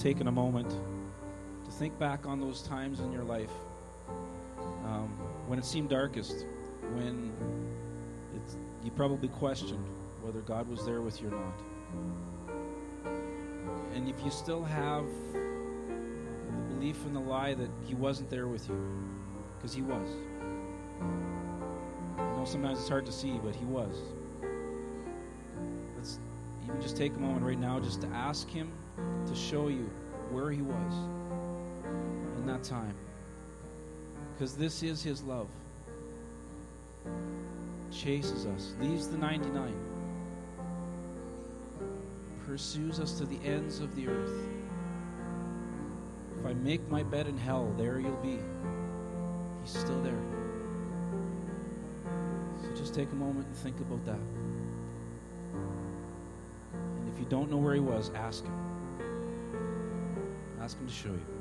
just taking a moment to think back on those times in your life um, when it seemed darkest, when you probably questioned whether God was there with you or not. And if you still have the belief in the lie that He wasn't there with you, because He was. I know sometimes it's hard to see, but He was. Let's even just take a moment right now just to ask Him to show you where He was in that time. Because this is His love. Chases us, leaves the 99, pursues us to the ends of the earth. If I make my bed in hell, there you'll be. He's still there. So just take a moment and think about that. And if you don't know where he was, ask him. Ask him to show you.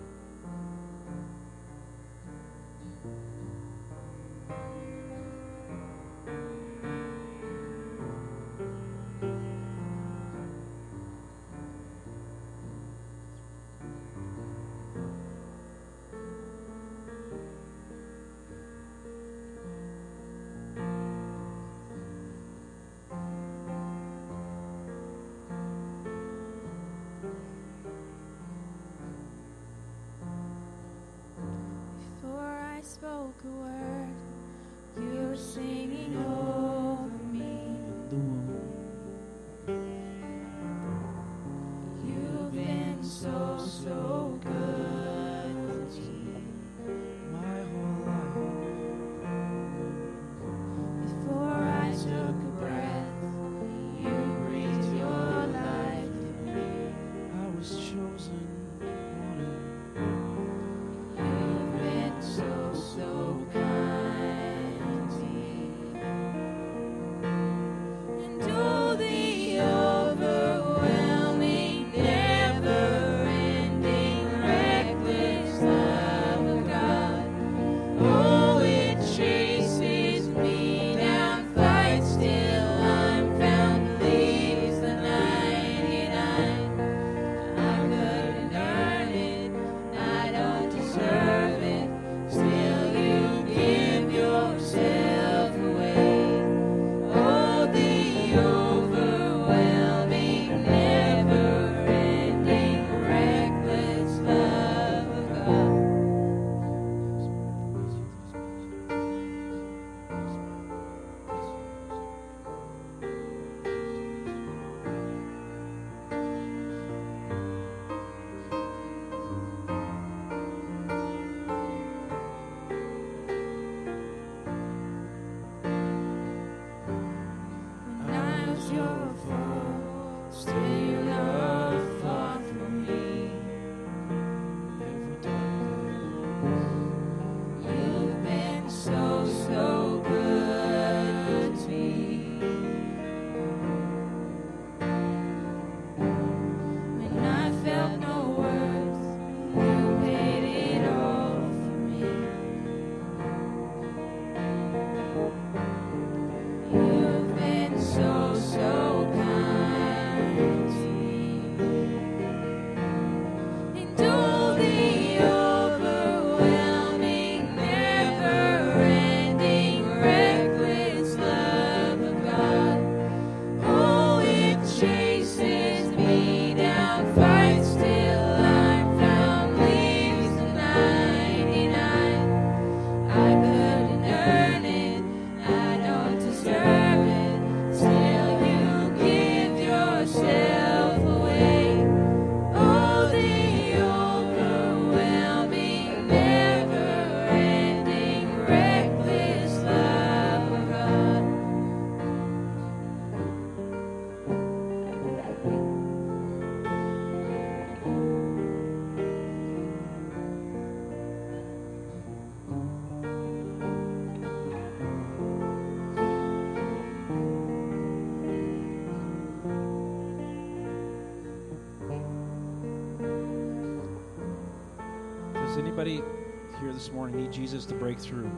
Need Jesus to break through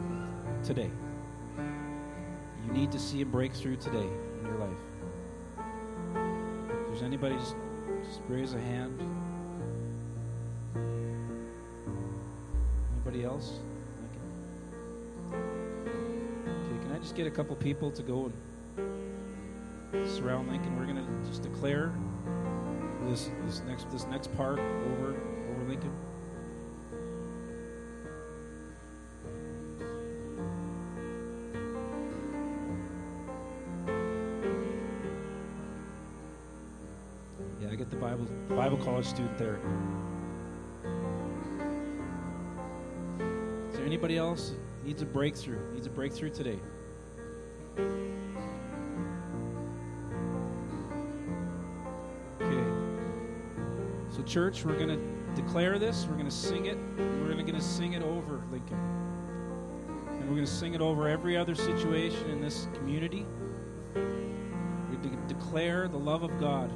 today? You need to see him break through today in your life. If there's anybody, just Just raise a hand. Anybody else? Okay, can I just get a couple people to go and surround Lincoln? We're gonna just declare this this next this next part over over Lincoln. College student there. Is there anybody else needs a breakthrough? Needs a breakthrough today? Okay. So, church, we're going to declare this. We're going to sing it. We're going to sing it over Lincoln. And we're going to sing it over every other situation in this community. We de- declare the love of God.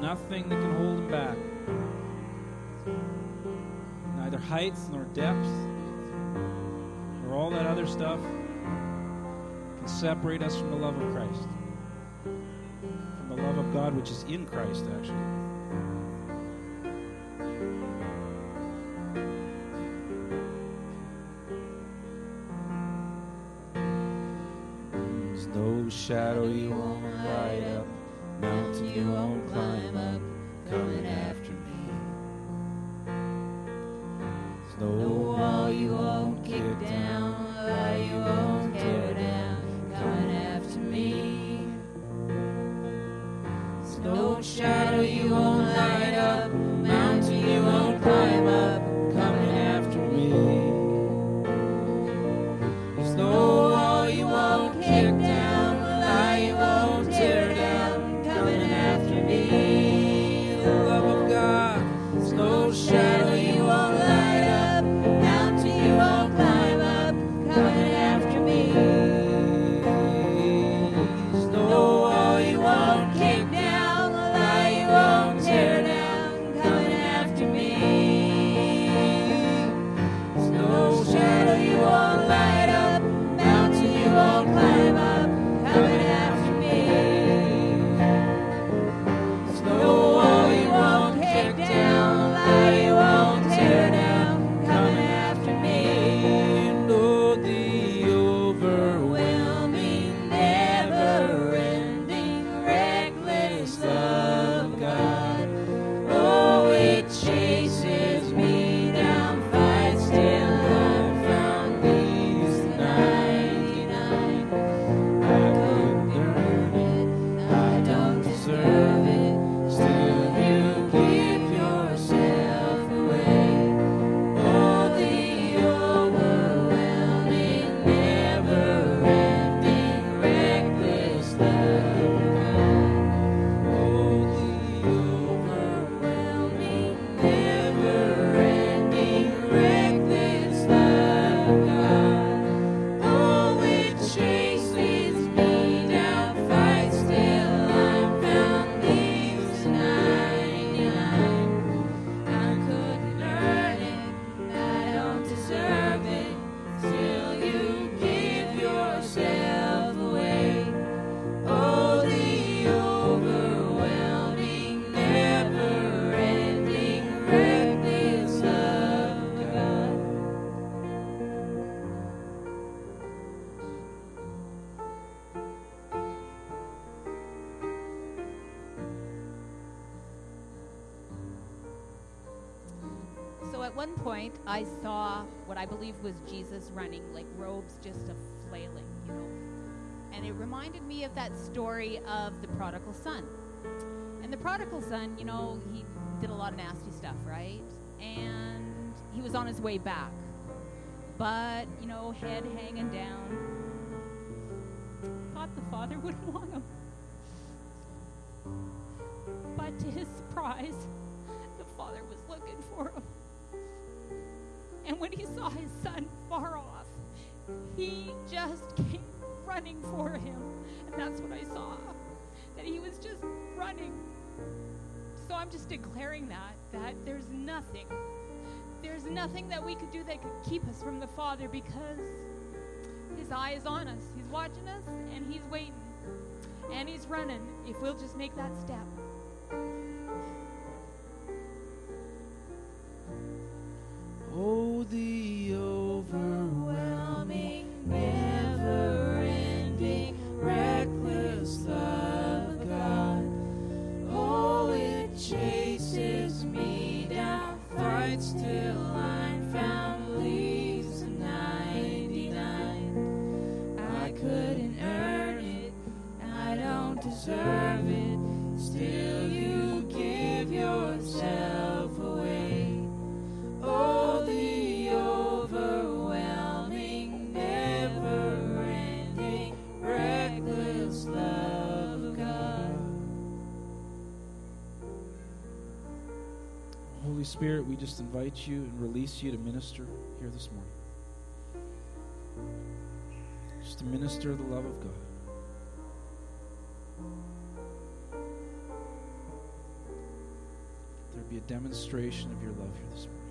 Nothing that can hold him back. Neither heights nor depth or all that other stuff can separate us from the love of Christ. From the love of God which is in Christ, actually. I believe was Jesus running, like robes just a flailing, you know. And it reminded me of that story of the prodigal son. And the prodigal son, you know, he did a lot of nasty stuff, right? And he was on his way back. But, you know, head hanging down. Thought the father wouldn't want him. But to his surprise, the father was looking for him he saw his son far off, he just came running for him. And that's what I saw, that he was just running. So I'm just declaring that, that there's nothing, there's nothing that we could do that could keep us from the Father because his eye is on us. He's watching us and he's waiting and he's running if we'll just make that step. the over. Spirit, we just invite you and release you to minister here this morning. Just to minister the love of God. There be a demonstration of your love here this morning.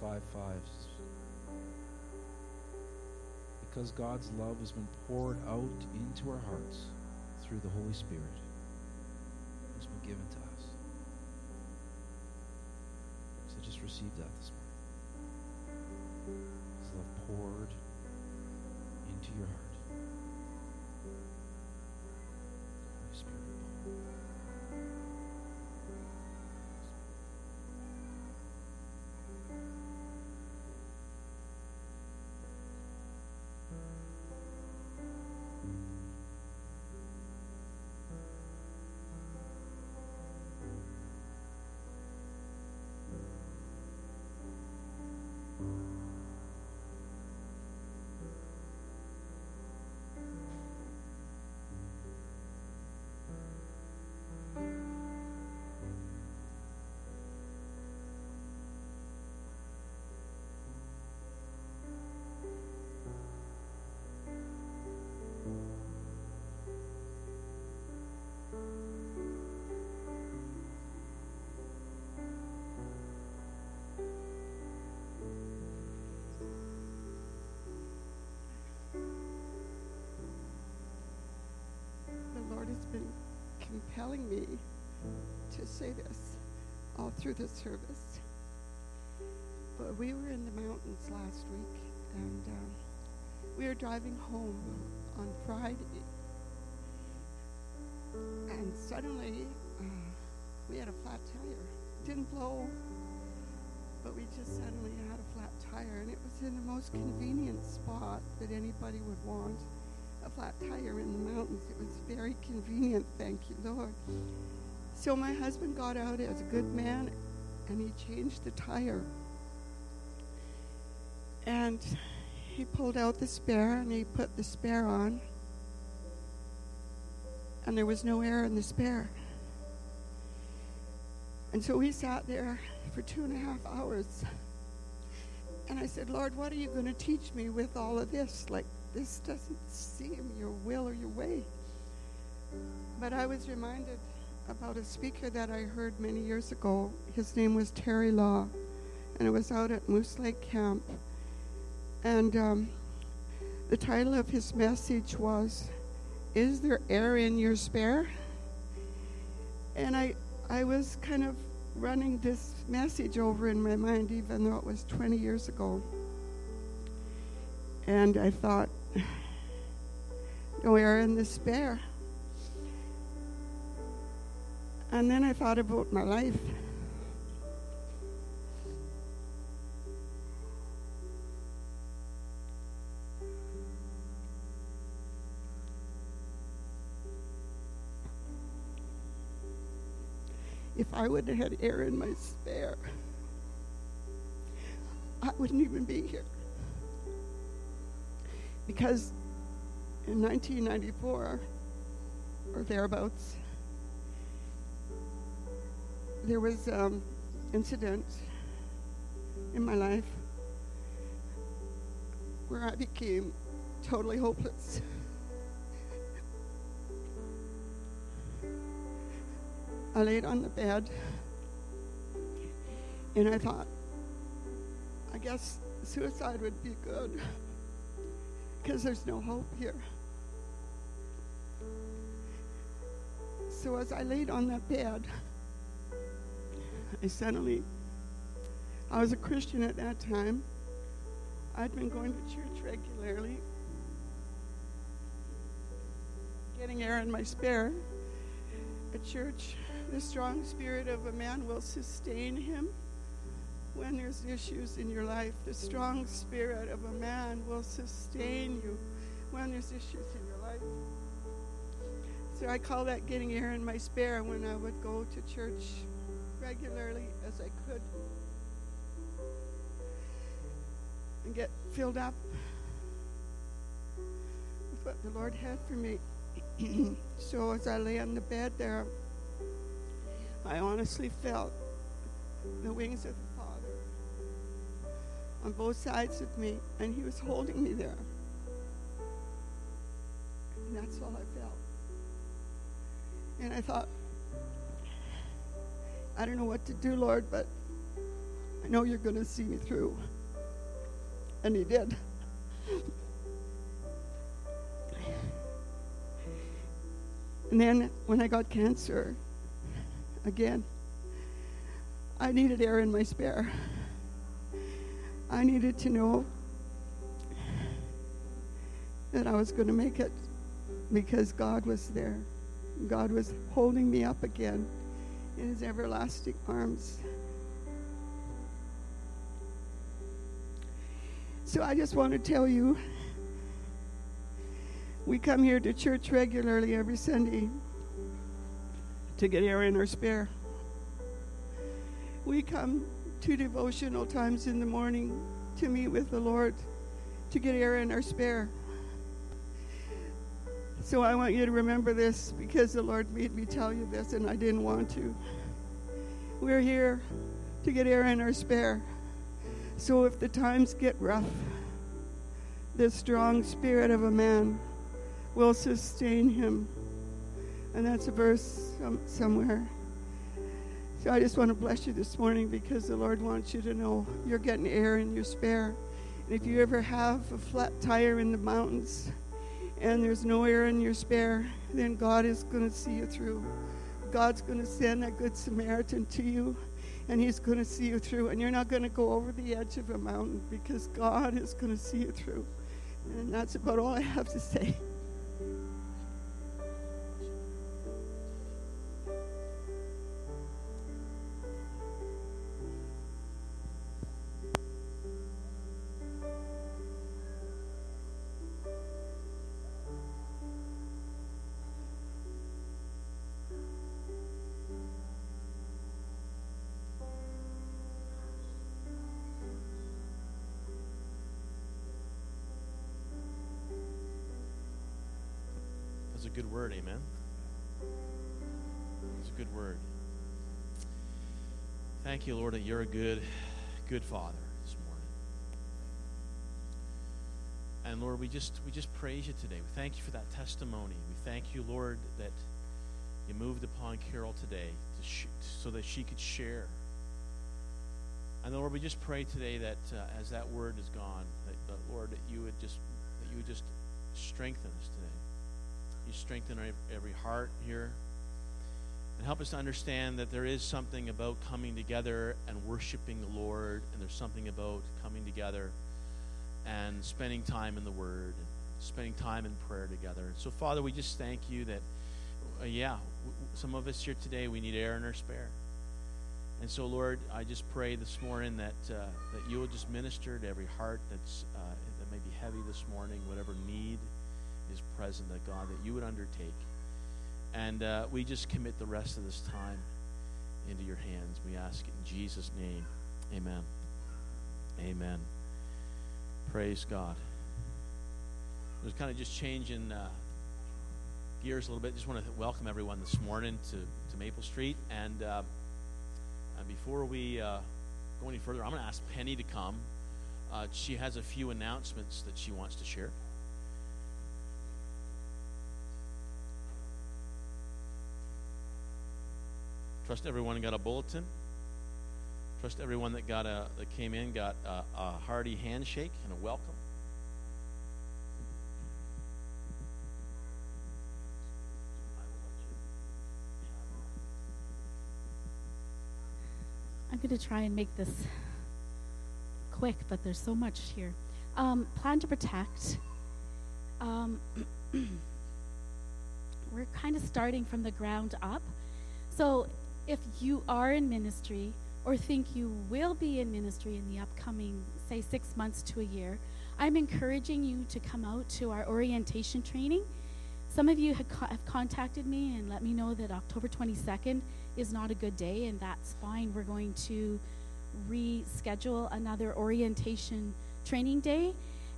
Romans 5 5. Because God's love has been poured out into our hearts through the Holy Spirit. Me to say this all through the service. But we were in the mountains last week, and um, we were driving home on Friday, and suddenly uh, we had a flat tire. Didn't blow, but we just suddenly had a flat tire, and it was in the most convenient spot that anybody would want flat tire in the mountains. It was very convenient, thank you, Lord. So my husband got out as a good man and he changed the tire. And he pulled out the spare and he put the spare on. And there was no air in the spare. And so we sat there for two and a half hours. And I said, Lord, what are you going to teach me with all of this? Like, this doesn't seem your will or your way. But I was reminded about a speaker that I heard many years ago. His name was Terry Law, and it was out at Moose Lake Camp. And um, the title of his message was, Is There Air in Your Spare? And I, I was kind of running this message over in my mind, even though it was 20 years ago. And I thought, no air in the spare. And then I thought about my life. If I would have had air in my spare, I wouldn't even be here. Because in 1994 or thereabouts, there was um, incident in my life where I became totally hopeless. I laid on the bed and I thought, I guess suicide would be good because there's no hope here. So as I laid on that bed, I suddenly, I was a Christian at that time. I'd been going to church regularly, getting air in my spare. At church, the strong spirit of a man will sustain him when there's issues in your life. The strong spirit of a man will sustain you when there's issues in your life. So I call that getting air in my spare when I would go to church regularly as I could and get filled up with what the Lord had for me. so as I lay on the bed there, I honestly felt the wings of on both sides of me, and He was holding me there. And that's all I felt. And I thought, I don't know what to do, Lord, but I know you're going to see me through. And He did. And then when I got cancer, again, I needed air in my spare. I needed to know that I was going to make it because God was there. God was holding me up again in his everlasting arms. So I just want to tell you we come here to church regularly every Sunday to get air in our spare. We come to devotional times in the morning to meet with the Lord to get air in our spare. So I want you to remember this because the Lord made me tell you this and I didn't want to. We're here to get air in our spare. So if the times get rough, the strong spirit of a man will sustain him. And that's a verse somewhere. So I just want to bless you this morning because the Lord wants you to know you're getting air in your spare. And if you ever have a flat tire in the mountains and there's no air in your spare, then God is going to see you through. God's going to send a good Samaritan to you and he's going to see you through. And you're not going to go over the edge of a mountain because God is going to see you through. And that's about all I have to say. A good word, amen. It's a good word. Thank you, Lord, that you're a good, good Father this morning. And Lord, we just we just praise you today. We thank you for that testimony. We thank you, Lord, that you moved upon Carol today to sh- so that she could share. And Lord, we just pray today that uh, as that word is gone, that, that Lord, that you would just that you would just strengthen us today. You strengthen every, every heart here. And help us to understand that there is something about coming together and worshiping the Lord, and there's something about coming together and spending time in the Word, and spending time in prayer together. So, Father, we just thank you that, uh, yeah, w- some of us here today, we need air in our spare. And so, Lord, I just pray this morning that uh, that you will just minister to every heart that's uh, that may be heavy this morning, whatever need is present, that God, that you would undertake. And uh, we just commit the rest of this time into your hands. We ask it in Jesus' name. Amen. Amen. Praise God. I was kind of just changing uh, gears a little bit. Just want to welcome everyone this morning to, to Maple Street. And, uh, and before we uh, go any further, I'm going to ask Penny to come. Uh, she has a few announcements that she wants to share. Trust everyone got a bulletin. Trust everyone that got a that came in got a, a hearty handshake and a welcome. I'm going to try and make this quick, but there's so much here. Um, plan to protect. Um, we're kind of starting from the ground up. So if you are in ministry or think you will be in ministry in the upcoming, say, six months to a year, I'm encouraging you to come out to our orientation training. Some of you have, co- have contacted me and let me know that October 22nd is not a good day, and that's fine. We're going to reschedule another orientation training day.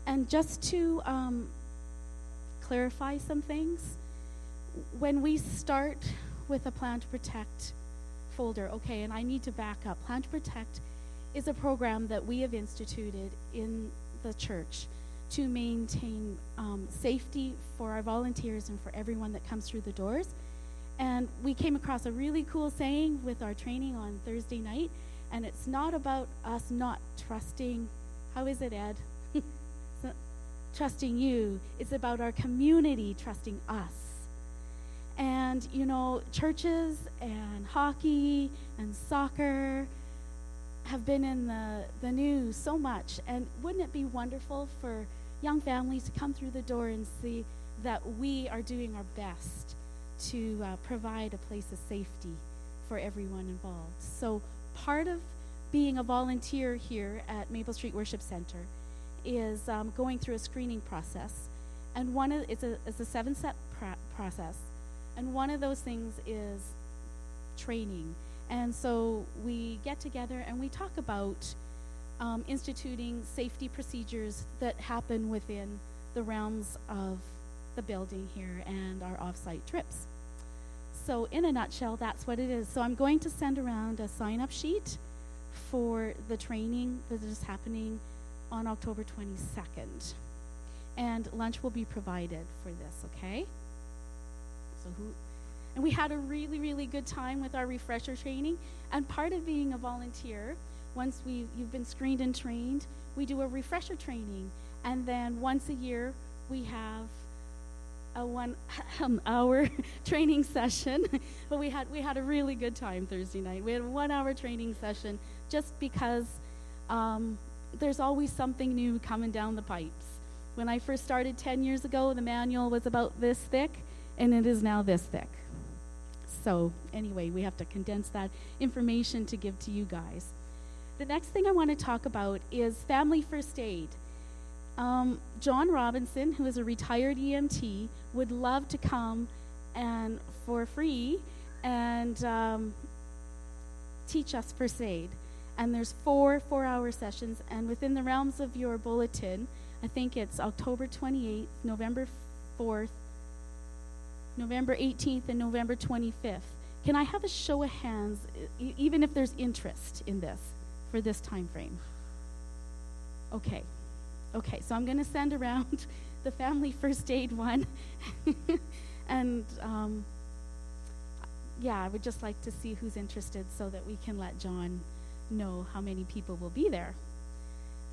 And just to um, clarify some things, when we start with a Plan to Protect folder, okay, and I need to back up. Plan to Protect is a program that we have instituted in the church to maintain um, safety for our volunteers and for everyone that comes through the doors. And we came across a really cool saying with our training on Thursday night, and it's not about us not trusting. How is it, Ed? Trusting you. It's about our community trusting us. And, you know, churches and hockey and soccer have been in the, the news so much. And wouldn't it be wonderful for young families to come through the door and see that we are doing our best to uh, provide a place of safety for everyone involved? So, part of being a volunteer here at Maple Street Worship Center is um, going through a screening process. And one of it's a, it's a seven step pra- process. And one of those things is training. And so we get together and we talk about um, instituting safety procedures that happen within the realms of the building here and our off-site trips. So in a nutshell, that's what it is. So I'm going to send around a sign-up sheet for the training that is happening on October 22nd. And lunch will be provided for this, okay? And we had a really really good time with our refresher training. And part of being a volunteer once we you've been screened and trained we do a refresher training. And then once a year we have a one hour training session, but we had we had a really good time Thursday night. We had a one hour training session just because um, there's always something new coming down the pipes. When I first started 10 years ago, the manual was about this thick, and it is now this thick. So, anyway, we have to condense that information to give to you guys. The next thing I want to talk about is family first aid. Um, John Robinson, who is a retired EMT, would love to come and for free and um, teach us first aid. And there's four four-hour sessions, and within the realms of your bulletin, I think it's October 28th, November 4th, November 18th, and November 25th. Can I have a show of hands, even if there's interest in this for this time frame? Okay. Okay, so I'm going to send around the family first aid one. and um, yeah, I would just like to see who's interested so that we can let John know how many people will be there.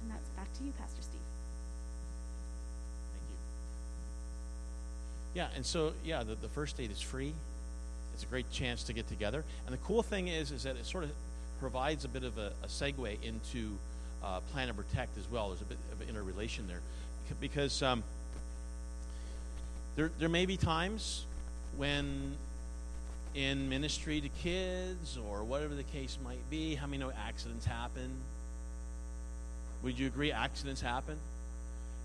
And that's back to you, Pastor Steve. Thank you. Yeah, and so yeah, the, the first aid is free. It's a great chance to get together. And the cool thing is, is that it sort of provides a bit of a, a segue into uh, plan and protect as well. There's a bit of interrelation there, because um, there there may be times when in ministry to kids or whatever the case might be, how many know accidents happen? Would you agree accidents happen?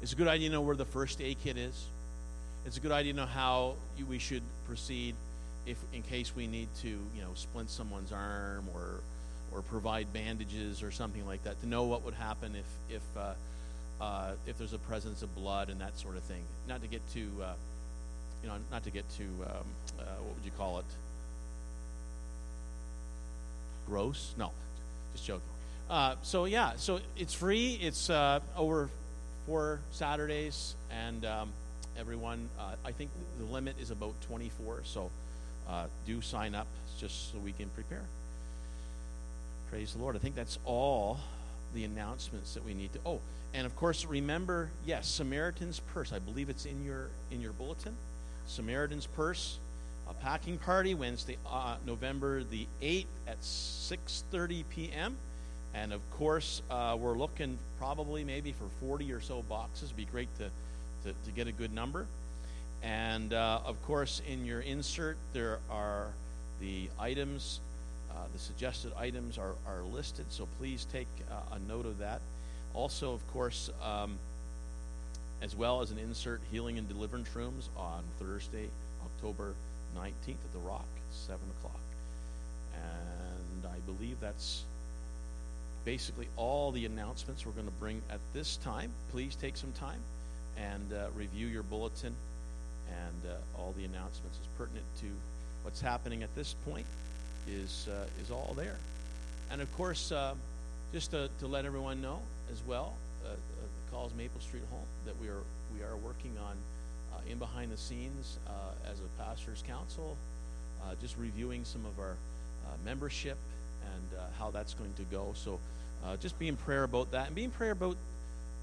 It's a good idea to know where the first aid kit is. It's a good idea to know how you, we should proceed if, in case we need to, you know, splint someone's arm or, or provide bandages or something like that. To know what would happen if, if, uh, uh, if there's a presence of blood and that sort of thing. Not to get too, uh, you know, not to get too, um, uh, what would you call it? Gross? No, just joking. Uh, so yeah, so it's free. It's uh, over four Saturdays, and um, everyone. Uh, I think the limit is about 24. So uh, do sign up just so we can prepare. Praise the Lord. I think that's all the announcements that we need to. Oh, and of course, remember, yes, Samaritan's Purse. I believe it's in your in your bulletin. Samaritan's Purse, a packing party Wednesday, uh, November the 8th at 6:30 p.m. And of course, uh, we're looking probably maybe for 40 or so boxes. It'd be great to, to, to get a good number. And uh, of course, in your insert, there are the items, uh, the suggested items are, are listed, so please take uh, a note of that. Also, of course, um, as well as an insert, healing and deliverance rooms on Thursday, October 19th at the Rock, 7 o'clock. And I believe that's basically all the announcements we're going to bring at this time. Please take some time and uh, review your bulletin, and uh, all the announcements is pertinent to what's happening at this point is uh, is all there. And of course, uh, just to, to let everyone know as well, uh, uh, Calls Maple Street Home that we are we are working on in behind the scenes as a pastors' council, just reviewing some of our membership and how that's going to go. So, just be in prayer about that, and be in prayer about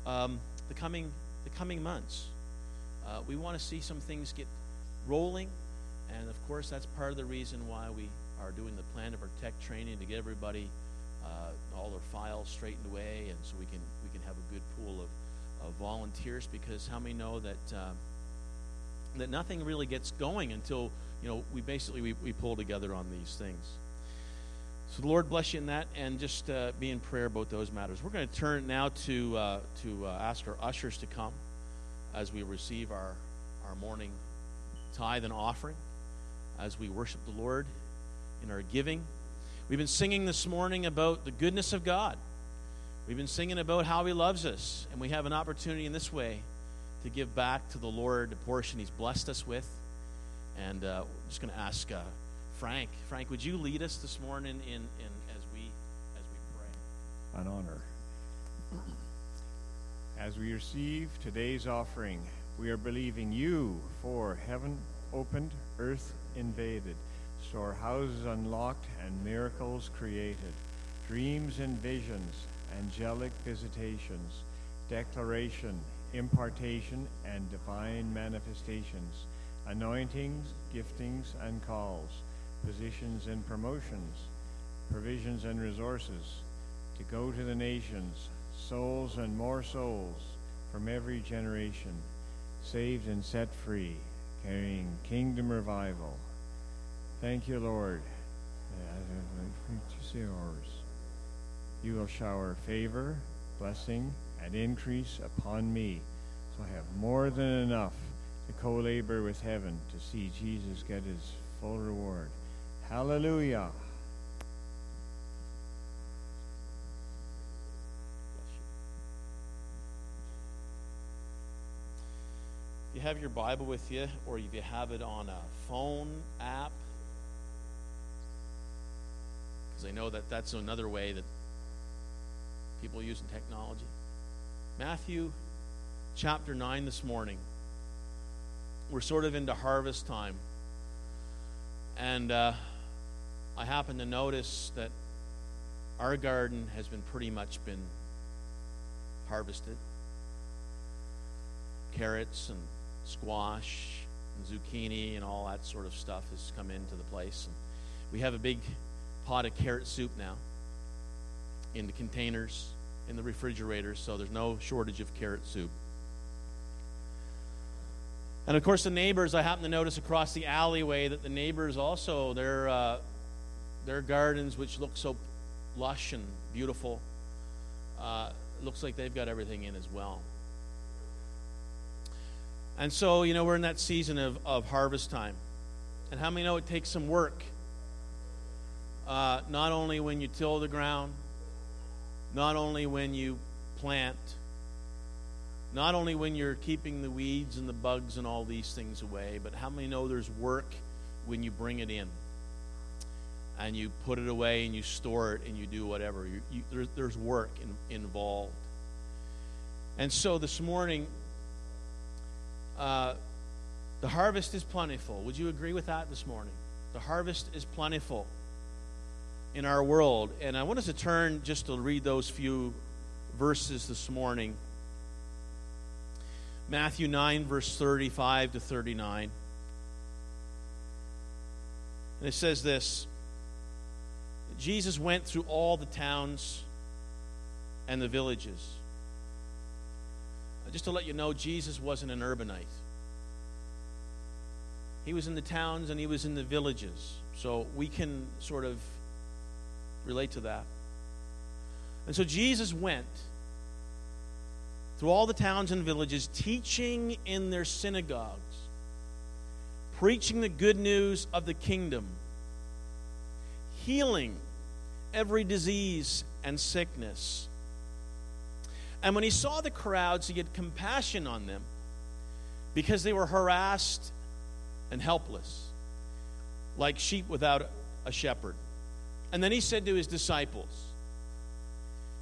um, the coming the coming months. Uh, we want to see some things get rolling, and of course, that's part of the reason why we are doing the plan of our tech training to get everybody uh, all their files straightened away, and so we can we can have a good pool of, of volunteers. Because how many know that uh, that nothing really gets going until you know we basically we, we pull together on these things. So the Lord bless you in that, and just uh, be in prayer about those matters. We're going to turn now to uh, to uh, ask our ushers to come as we receive our our morning tithe and offering, as we worship the Lord in our giving. We've been singing this morning about the goodness of God. We've been singing about how He loves us, and we have an opportunity in this way to give back to the Lord the portion He's blessed us with. And uh, I'm just going to ask uh, Frank. Frank, would you lead us this morning in, in as we as we pray? an honor. As we receive today's offering, we are believing you for heaven opened, earth invaded, storehouses unlocked, and miracles created, dreams and visions, angelic visitations, declaration, impartation, and divine manifestations, anointings, giftings, and calls, positions and promotions, provisions and resources, to go to the nations, souls and more souls from every generation, saved and set free, carrying kingdom revival. Thank you, Lord. You will shower favor, blessing, and increase upon me, so I have more than enough to co labor with heaven to see Jesus get his full reward. Hallelujah. If you have your Bible with you, or if you have it on a phone app, because I know that that's another way that people are using technology. Matthew chapter 9 this morning. We're sort of into harvest time. And uh, I happen to notice that our garden has been pretty much been harvested. Carrots and squash and zucchini and all that sort of stuff has come into the place. And we have a big pot of carrot soup now in the containers in the refrigerator, so there's no shortage of carrot soup. And of course, the neighbors, I happen to notice across the alleyway that the neighbors also, their, uh, their gardens, which look so lush and beautiful, uh, looks like they've got everything in as well. And so, you know, we're in that season of, of harvest time. And how many know it takes some work? Uh, not only when you till the ground, not only when you plant, not only when you're keeping the weeds and the bugs and all these things away, but how many know there's work when you bring it in and you put it away and you store it and you do whatever? You, you, there, there's work in, involved. And so this morning, uh, the harvest is plentiful. Would you agree with that this morning? The harvest is plentiful in our world. And I want us to turn just to read those few verses this morning. Matthew 9, verse 35 to 39. And it says this Jesus went through all the towns and the villages. Just to let you know, Jesus wasn't an urbanite. He was in the towns and he was in the villages. So we can sort of relate to that. And so Jesus went through all the towns and villages, teaching in their synagogues, preaching the good news of the kingdom, healing every disease and sickness. And when he saw the crowds, he had compassion on them because they were harassed and helpless, like sheep without a shepherd. And then he said to his disciples,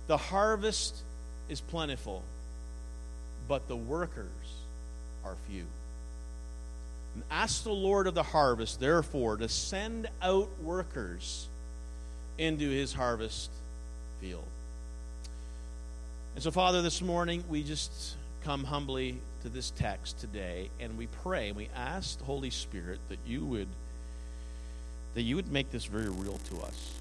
The harvest is plentiful, but the workers are few. And ask the Lord of the harvest, therefore, to send out workers into his harvest field. And so, Father, this morning we just come humbly to this text today and we pray and we ask the Holy Spirit that you would that you would make this very real to us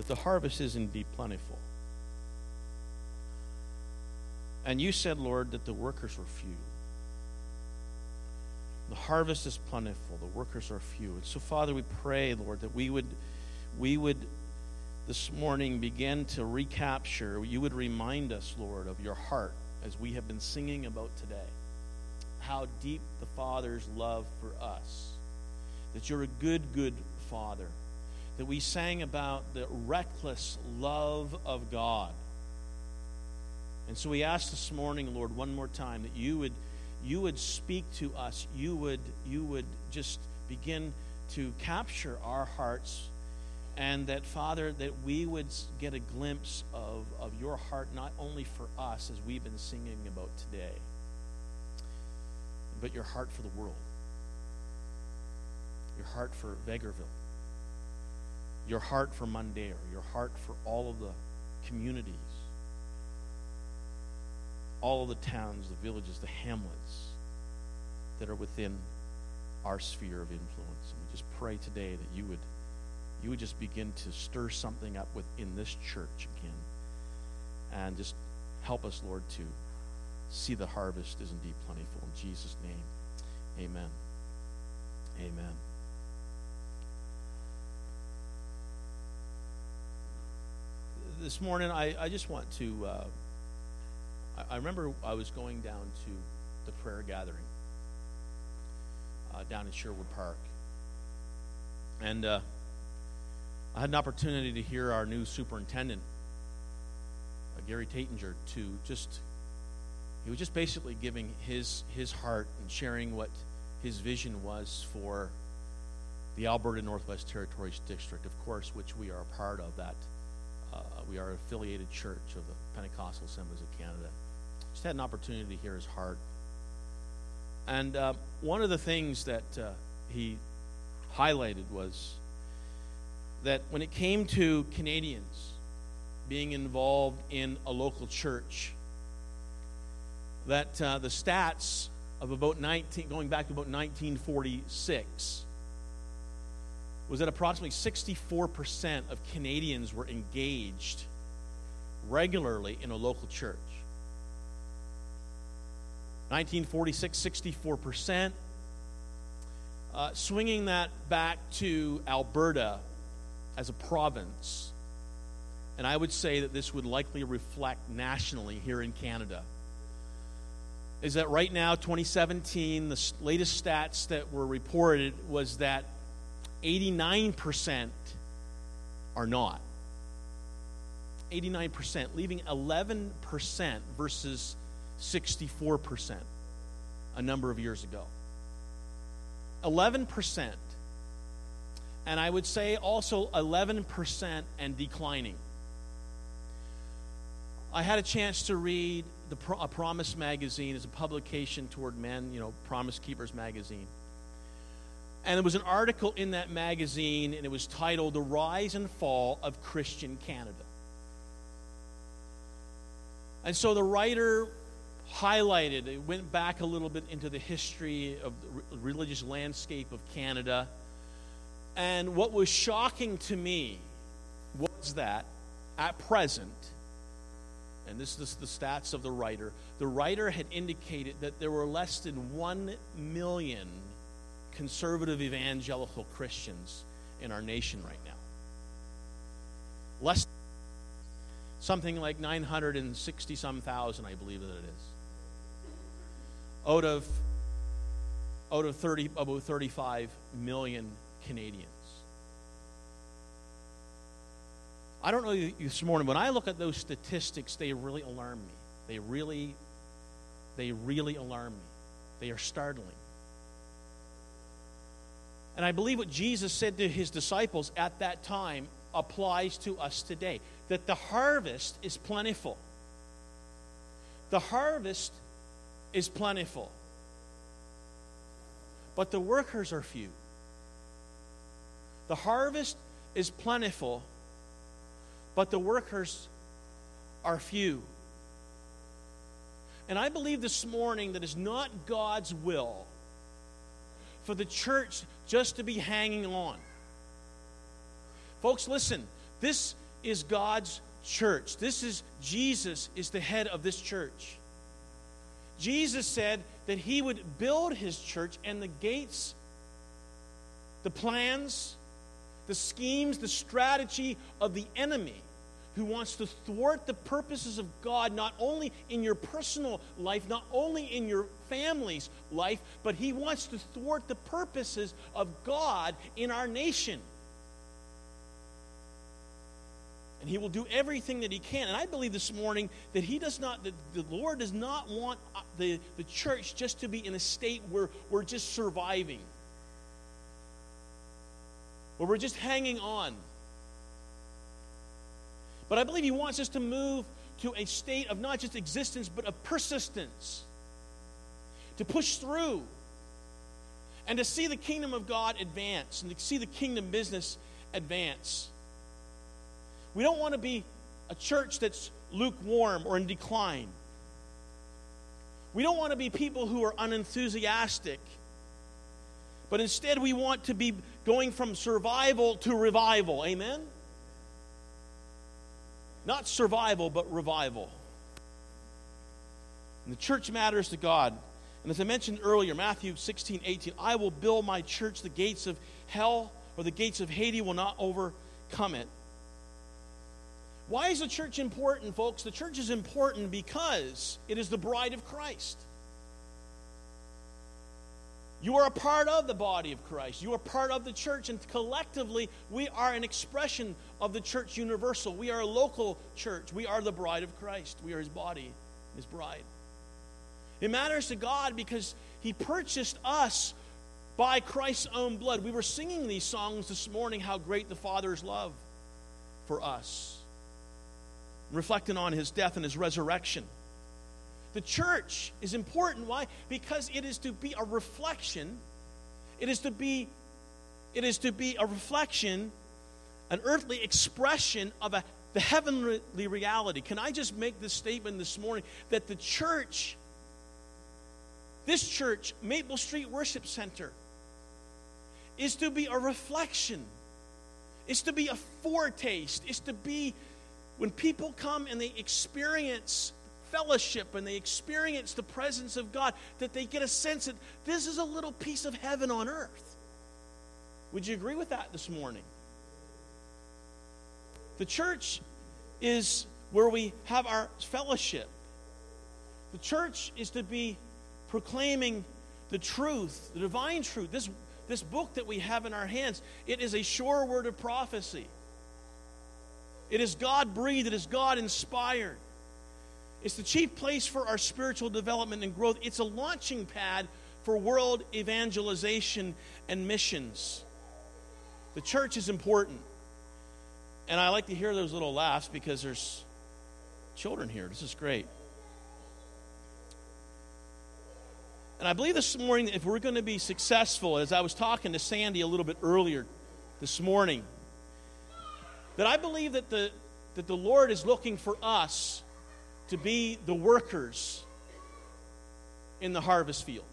that the harvest is indeed plentiful. And you said, Lord, that the workers were few. The harvest is plentiful, the workers are few. And so, Father, we pray, Lord, that we would, we would this morning begin to recapture, you would remind us, Lord, of your heart as we have been singing about today. How deep the Father's love for us. That you're a good, good Father that we sang about the reckless love of God. And so we ask this morning, Lord, one more time that you would you would speak to us. You would you would just begin to capture our hearts and that Father that we would get a glimpse of, of your heart not only for us as we've been singing about today, but your heart for the world. Your heart for Vegreville your heart for Mundare, your heart for all of the communities, all of the towns, the villages, the hamlets, that are within our sphere of influence. And we just pray today that you would you would just begin to stir something up within this church again. And just help us, Lord, to see the harvest is indeed plentiful. In Jesus' name. Amen. Amen. This morning, I, I just want to. Uh, I, remember I was going down to the prayer gathering uh, down in Sherwood Park. And uh, I had an opportunity to hear our new superintendent, uh, Gary Taitinger, to just, he was just basically giving his, his heart and sharing what his vision was for the Alberta Northwest Territories District, of course, which we are a part of. That uh, we are an affiliated church of the Pentecostal Assemblies of Canada. Just had an opportunity to hear his heart. And uh, one of the things that uh, he highlighted was that when it came to Canadians being involved in a local church, that uh, the stats of about 19, going back to about 1946, was that approximately 64% of Canadians were engaged regularly in a local church. 1946, 64%. Uh, swinging that back to Alberta as a province, and I would say that this would likely reflect nationally here in Canada, is that right now, 2017, the latest stats that were reported was that 89% are not. 89%, leaving 11% versus 64% a number of years ago. 11%. And I would say also 11% and declining. I had a chance to read the Pro- a Promise magazine as a publication toward men, you know, Promise Keepers magazine. And there was an article in that magazine, and it was titled The Rise and Fall of Christian Canada. And so the writer highlighted, it went back a little bit into the history of the religious landscape of Canada. And what was shocking to me was that at present, and this is the stats of the writer, the writer had indicated that there were less than 1 million conservative evangelical Christians in our nation right now. Less something like 960 some thousand, I believe that it is. Out of out of 30 about 35 million Canadians. I don't know you this morning when I look at those statistics they really alarm me. They really they really alarm me. They are startling. And I believe what Jesus said to his disciples at that time applies to us today that the harvest is plentiful. The harvest is plentiful, but the workers are few. The harvest is plentiful, but the workers are few. And I believe this morning that it's not God's will for the church just to be hanging on. Folks, listen, this is God's church. This is Jesus is the head of this church. Jesus said that he would build his church and the gates, the plans, the schemes, the strategy of the enemy who wants to thwart the purposes of God, not only in your personal life, not only in your family's life, but he wants to thwart the purposes of God in our nation. And he will do everything that he can. And I believe this morning that he does not, that the Lord does not want uh, the, the church just to be in a state where we're just surviving, where we're just hanging on. But I believe he wants us to move to a state of not just existence, but of persistence, to push through, and to see the kingdom of God advance, and to see the kingdom business advance. We don't want to be a church that's lukewarm or in decline. We don't want to be people who are unenthusiastic But instead, we want to be going from survival to revival. Amen? Not survival, but revival. And the church matters to God. And as I mentioned earlier, Matthew 16, 18, I will build my church, the gates of hell or the gates of Hades will not overcome it. Why is the church important, folks? The church is important because it is the bride of Christ. You are a part of the body of Christ. You are part of the church, and collectively, we are an expression of the church universal. We are a local church. We are the bride of Christ. We are his body, his bride. It matters to God because he purchased us by Christ's own blood. We were singing these songs this morning, how great the Father's love for us, reflecting on his death and his resurrection. The church is important. Why? Because it is to be a reflection. It is to be it is to be a reflection, an earthly expression of a, the heavenly reality. Can I just make this statement this morning that the church, this church, Maple Street Worship Center, is to be a reflection, is to be a foretaste, is to be when people come and they experience fellowship and they experience the presence of God, that they get a sense that this is a little piece of heaven on earth. Would you agree with that this morning? The church is where we have our fellowship. The church is to be proclaiming the truth, the divine truth. This, this book that we have in our hands, it is a sure word of prophecy. It is God breathed, it is God inspired. It's the chief place for our spiritual development and growth. It's a launching pad for world evangelization and missions. The church is important. And I like to hear those little laughs because there's children here. This is great. And I believe this morning if we're going to be successful, as I was talking to Sandy a little bit earlier this morning, that I believe that the, that the Lord is looking for us to be the workers in the harvest field.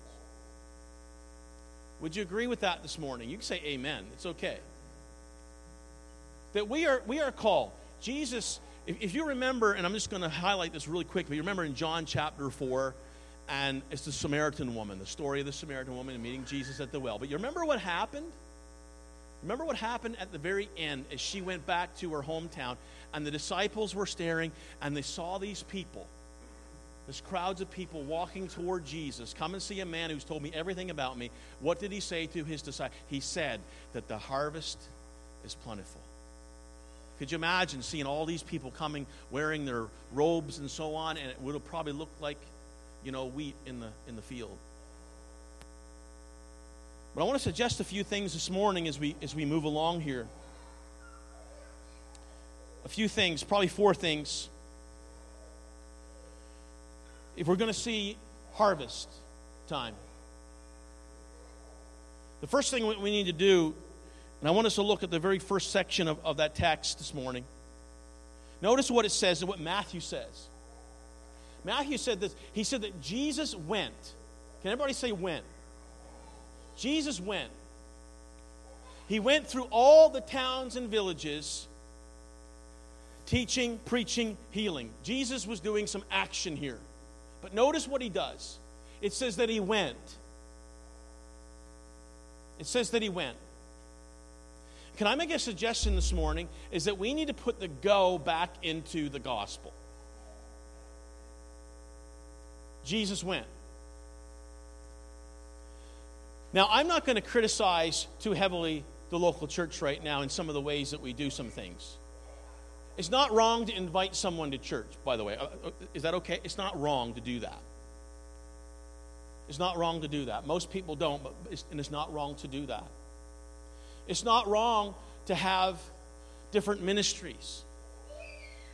Would you agree with that this morning? You can say amen. It's okay. That we are we are called. Jesus, if, if you remember, and I'm just going to highlight this really quick, quickly, you remember in John chapter 4, and it's the Samaritan woman, the story of the Samaritan woman meeting Jesus at the well. But you remember what happened? Remember what happened at the very end as she went back to her hometown and the disciples were staring and they saw these people, this crowds of people walking toward Jesus. Come and see a man who's told me everything about me. What did he say to his disciples? He said that the harvest is plentiful. Could you imagine seeing all these people coming wearing their robes and so on, and it would have probably looked like, you know, wheat in the in the field. But I want to suggest a few things this morning as we as we move along here. A few things, probably four things. If we're going to see harvest time, the first thing we need to do, and I want us to look at the very first section of, of that text this morning. Notice what it says and what Matthew says. Matthew said this. He said that Jesus went. Can everybody say went? Jesus went. He went through all the towns and villages, teaching, preaching, healing. Jesus was doing some action here. But notice what he does it says that he went. It says that he went. Can I make a suggestion this morning? Is that we need to put the go back into the gospel. Jesus went. Now, I'm not going to criticize too heavily the local church right now in some of the ways that we do some things. It's not wrong to invite someone to church, by the way. Uh, uh, is that okay? It's not wrong to do that. It's not wrong to do that. Most people don't, but it's, and it's not wrong to do that. It's not wrong to have different ministries,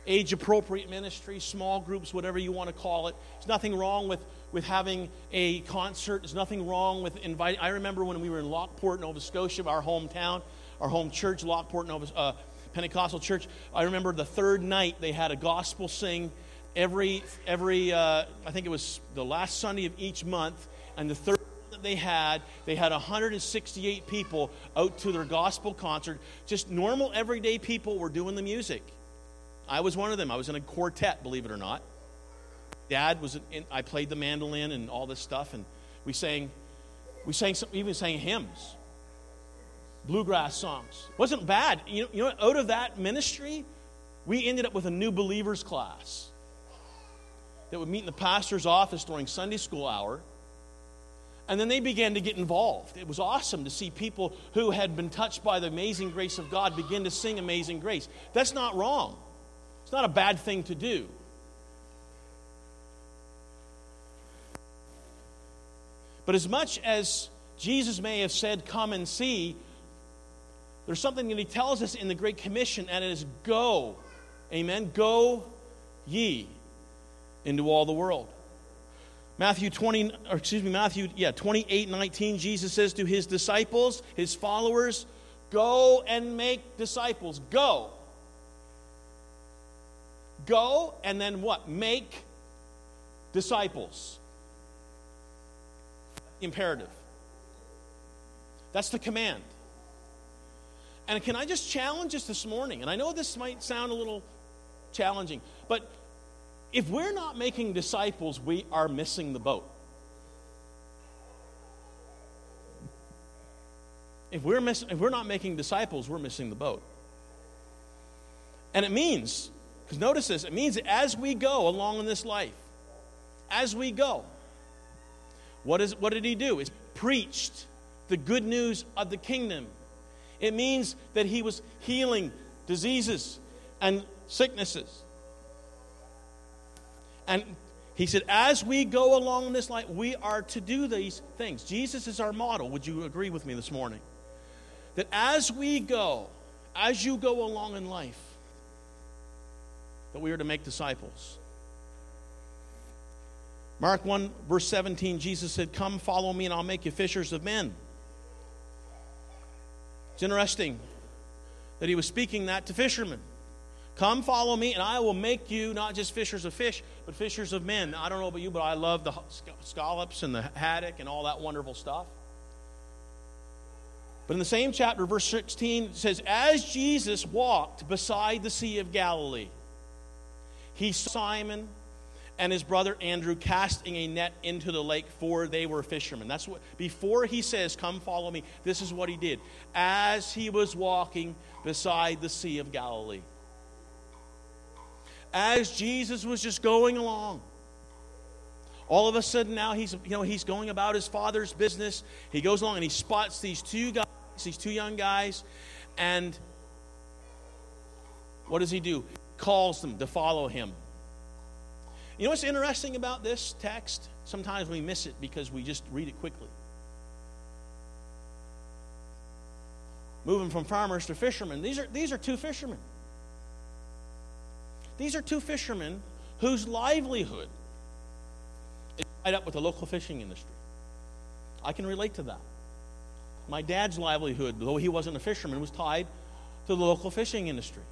age appropriate ministries, small groups, whatever you want to call it. There's nothing wrong with with having a concert. There's nothing wrong with inviting. I remember when we were in Lockeport, Nova Scotia, our hometown, our home church, Lockeport, Nova uh, Pentecostal church. I remember the third night they had a gospel sing every every. Uh, I think it was the last Sunday of each month, and the third that they had, they had 168 people out to their gospel concert. Just normal, everyday people were doing the music. I was one of them. I was in a quartet, believe it or not. Dad was in, I played the mandolin and all this stuff, and we sang, we sang, some, even sang hymns, bluegrass songs. wasn't bad. You know, you know, out of that ministry, we ended up with a new believers class that would meet in the pastor's office during Sunday school hour. And then they began to get involved. It was awesome to see people who had been touched by the amazing grace of God begin to sing Amazing Grace. That's not wrong, it's not a bad thing to do. But as much as Jesus may have said, Come and see, there's something that he tells us in the Great Commission, and it is go. Amen. Go ye into all the world. Matthew 20, or excuse me, Matthew, yeah, 28, 19, Jesus says to his disciples, his followers, Go and make disciples. Go. Go, and then what? Make disciples imperative. That's the command. And can I just challenge us this morning? And I know this might sound a little challenging, but if we're not making disciples, we are missing the boat. If we're, miss, if we're not making disciples, we're missing the boat. And it means, because notice this, it means as we go along in this life, as we go, what, is, what did he do? He preached the good news of the kingdom. It means that he was healing diseases and sicknesses. And he said, as we go along this life, we are to do these things. Jesus is our model. Would you agree with me this morning? That as we go, as you go along in life, that we are to make disciples. Mark 1, verse 17, Jesus said, Come, follow me, and I'll make you fishers of men. It's interesting that he was speaking that to fishermen. Come, follow me, and I will make you not just fishers of fish, but fishers of men. I don't know about you, but I love the scallops and the haddock and all that wonderful stuff. But in the same chapter, verse 16, it says, As Jesus walked beside the Sea of Galilee, he saw Simon and his brother Andrew casting a net into the lake, for they were fishermen. That's what, before he says, Come follow me, this is what he did. As he was walking beside the Sea of Galilee, as Jesus was just going along, all of a sudden now he's, you know, he's going about his father's business. He goes along and he spots these two guys, these two young guys, and what does he do? Calls them to follow him. You know what's interesting about this text? Sometimes we miss it because we just read it quickly. Moving from farmers to fishermen. These are, these are two fishermen. These are two fishermen whose livelihood is tied up with the local fishing industry. I can relate to that. My dad's livelihood, though he wasn't a fisherman, was tied to the local fishing industry.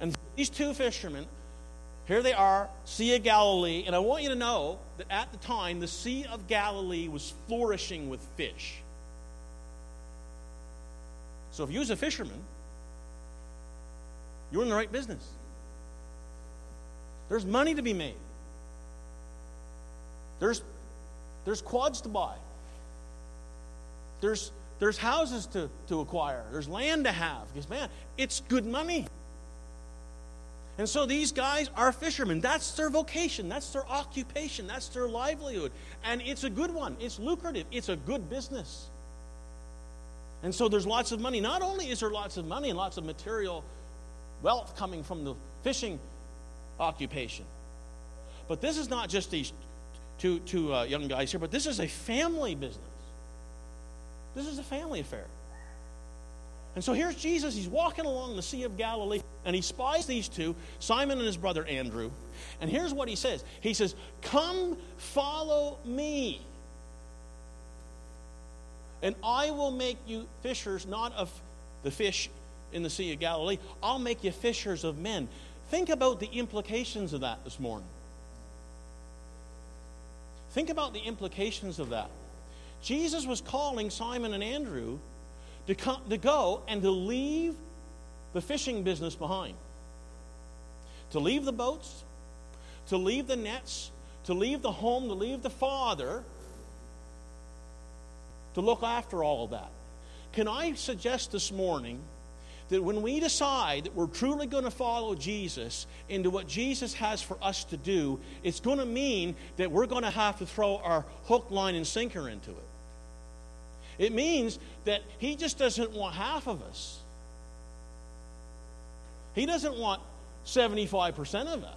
And these two fishermen here they are, Sea of Galilee, and I want you to know that at the time, the Sea of Galilee was flourishing with fish. So if you was a fisherman, you're in the right business. There's money to be made. There's, there's quads to buy. There's, there's houses to, to acquire. There's land to have. Because, man, it's good money. And so these guys are fishermen. That's their vocation, that's their occupation, that's their livelihood. And it's a good one, it's lucrative, it's a good business. And so there's lots of money. Not only is there lots of money and lots of material wealth coming from the fishing occupation, but this is not just these two, two uh, young guys here, but this is a family business. This is a family affair. And so here's Jesus. He's walking along the Sea of Galilee and he spies these two, Simon and his brother Andrew. And here's what he says He says, Come follow me, and I will make you fishers not of the fish in the Sea of Galilee, I'll make you fishers of men. Think about the implications of that this morning. Think about the implications of that. Jesus was calling Simon and Andrew to, come, to go and to leave the fishing business behind, to leave the boats, to leave the nets, to leave the home, to leave the father, to look after all of that. Can I suggest this morning that when we decide that we're truly going to follow Jesus into what Jesus has for us to do, it's going to mean that we're going to have to throw our hook, line, and sinker into it. It means that He just doesn't want half of us, He doesn't want 75% of us.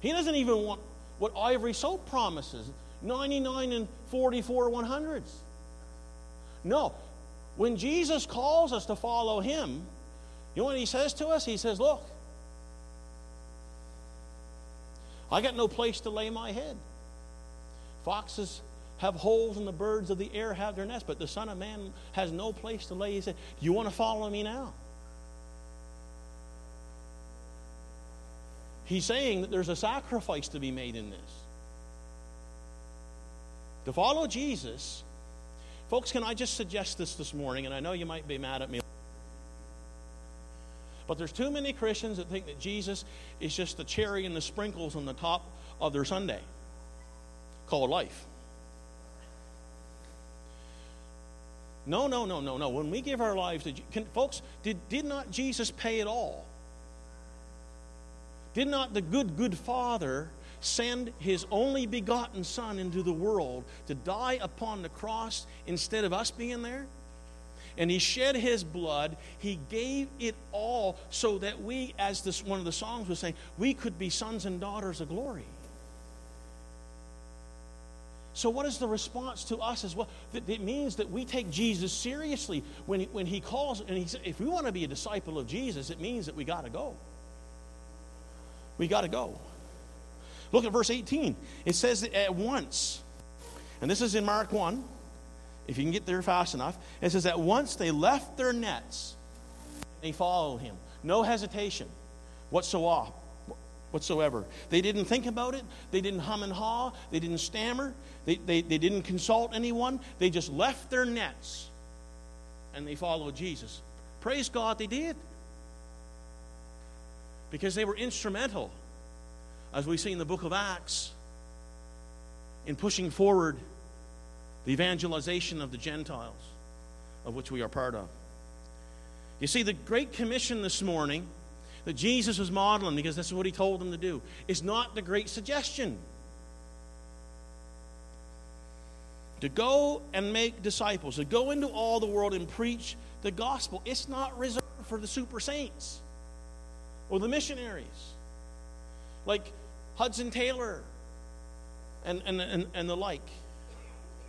He doesn't even want what Ivory Soap promises 99 and 44 100s. No. When Jesus calls us to follow Him, you know what He says to us? He says, Look, I got no place to lay my head. Foxes have holes and the birds of the air have their nests, but the Son of Man has no place to lay his head. You want to follow me now? He's saying that there's a sacrifice to be made in this. To follow Jesus, folks, can I just suggest this this morning? And I know you might be mad at me. But there's too many Christians that think that Jesus is just the cherry and the sprinkles on the top of their Sunday called life. No, no, no, no, no. When we give our lives to can, folks, did, did not Jesus pay it all? Did not the good, good Father send his only begotten Son into the world to die upon the cross instead of us being there? And he shed his blood. He gave it all so that we, as this one of the songs was saying, we could be sons and daughters of glory. So, what is the response to us as well? It means that we take Jesus seriously when he, when he calls, and he if we want to be a disciple of Jesus, it means that we got to go. We got to go. Look at verse 18. It says that at once, and this is in Mark 1, if you can get there fast enough. It says that once they left their nets, they followed him. No hesitation whatsoever whatsoever. They didn't think about it. They didn't hum and haw. They didn't stammer. They, they, they didn't consult anyone. They just left their nets and they followed Jesus. Praise God, they did. Because they were instrumental, as we see in the book of Acts, in pushing forward the evangelization of the Gentiles, of which we are part of. You see, the Great Commission this morning that Jesus was modeling because this is what he told them to do. It's not the great suggestion. To go and make disciples, to go into all the world and preach the gospel. It's not reserved for the super saints or the missionaries like Hudson Taylor and, and, and, and the like.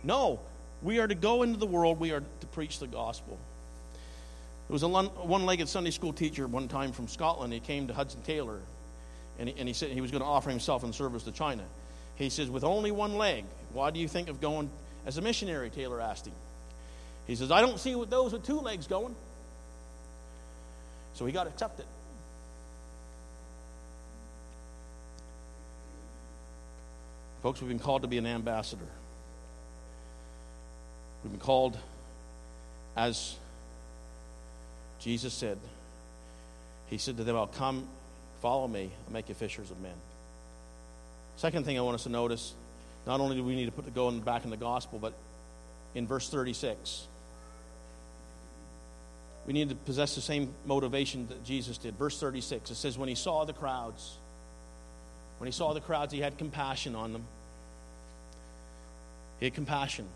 No, we are to go into the world, we are to preach the gospel. There was a one legged Sunday school teacher one time from Scotland. He came to Hudson Taylor and he, and he said he was going to offer himself in service to China. He says, With only one leg, why do you think of going as a missionary? Taylor asked him. He says, I don't see those with two legs going. So he got accepted. Folks, we've been called to be an ambassador. We've been called as Jesus said, He said to them, I'll come, follow me, I'll make you fishers of men. Second thing I want us to notice not only do we need to put the go back in the gospel, but in verse 36, we need to possess the same motivation that Jesus did. Verse 36, it says, When he saw the crowds, when he saw the crowds, he had compassion on them. He had compassion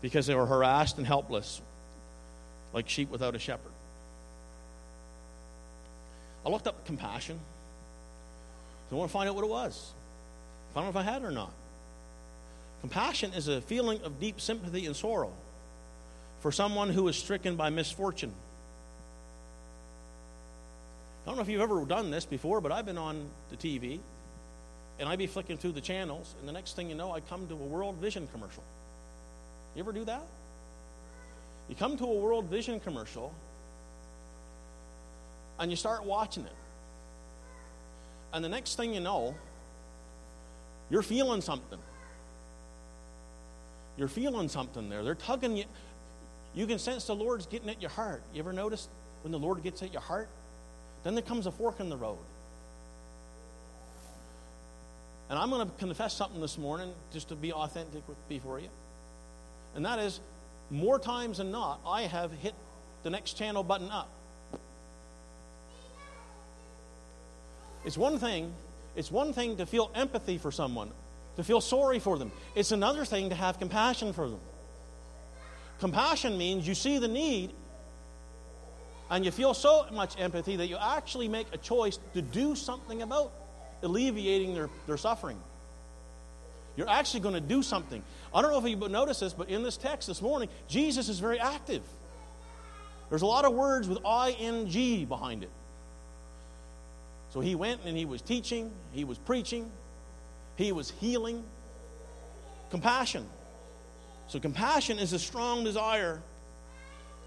because they were harassed and helpless like sheep without a shepherd. I looked up compassion. I want to find out what it was. I don't know if I had it or not. Compassion is a feeling of deep sympathy and sorrow for someone who is stricken by misfortune. I don't know if you've ever done this before, but I've been on the TV and I'd be flicking through the channels, and the next thing you know, I come to a World Vision commercial. You ever do that? You come to a World Vision commercial and you start watching it. And the next thing you know, You're feeling something. You're feeling something there. They're tugging you. You can sense the Lord's getting at your heart. You ever notice when the Lord gets at your heart? Then there comes a fork in the road. And I'm going to confess something this morning just to be authentic with, before you. And that is, more times than not, I have hit the next channel button up. It's one thing, it's one thing to feel empathy for someone, to feel sorry for them. It's another thing to have compassion for them. Compassion means you see the need and you feel so much empathy that you actually make a choice to do something about alleviating their, their suffering. You're actually going to do something. I don't know if you noticed this, but in this text this morning, Jesus is very active. There's a lot of words with ing behind it. So he went and he was teaching, he was preaching, he was healing. Compassion. So, compassion is a strong desire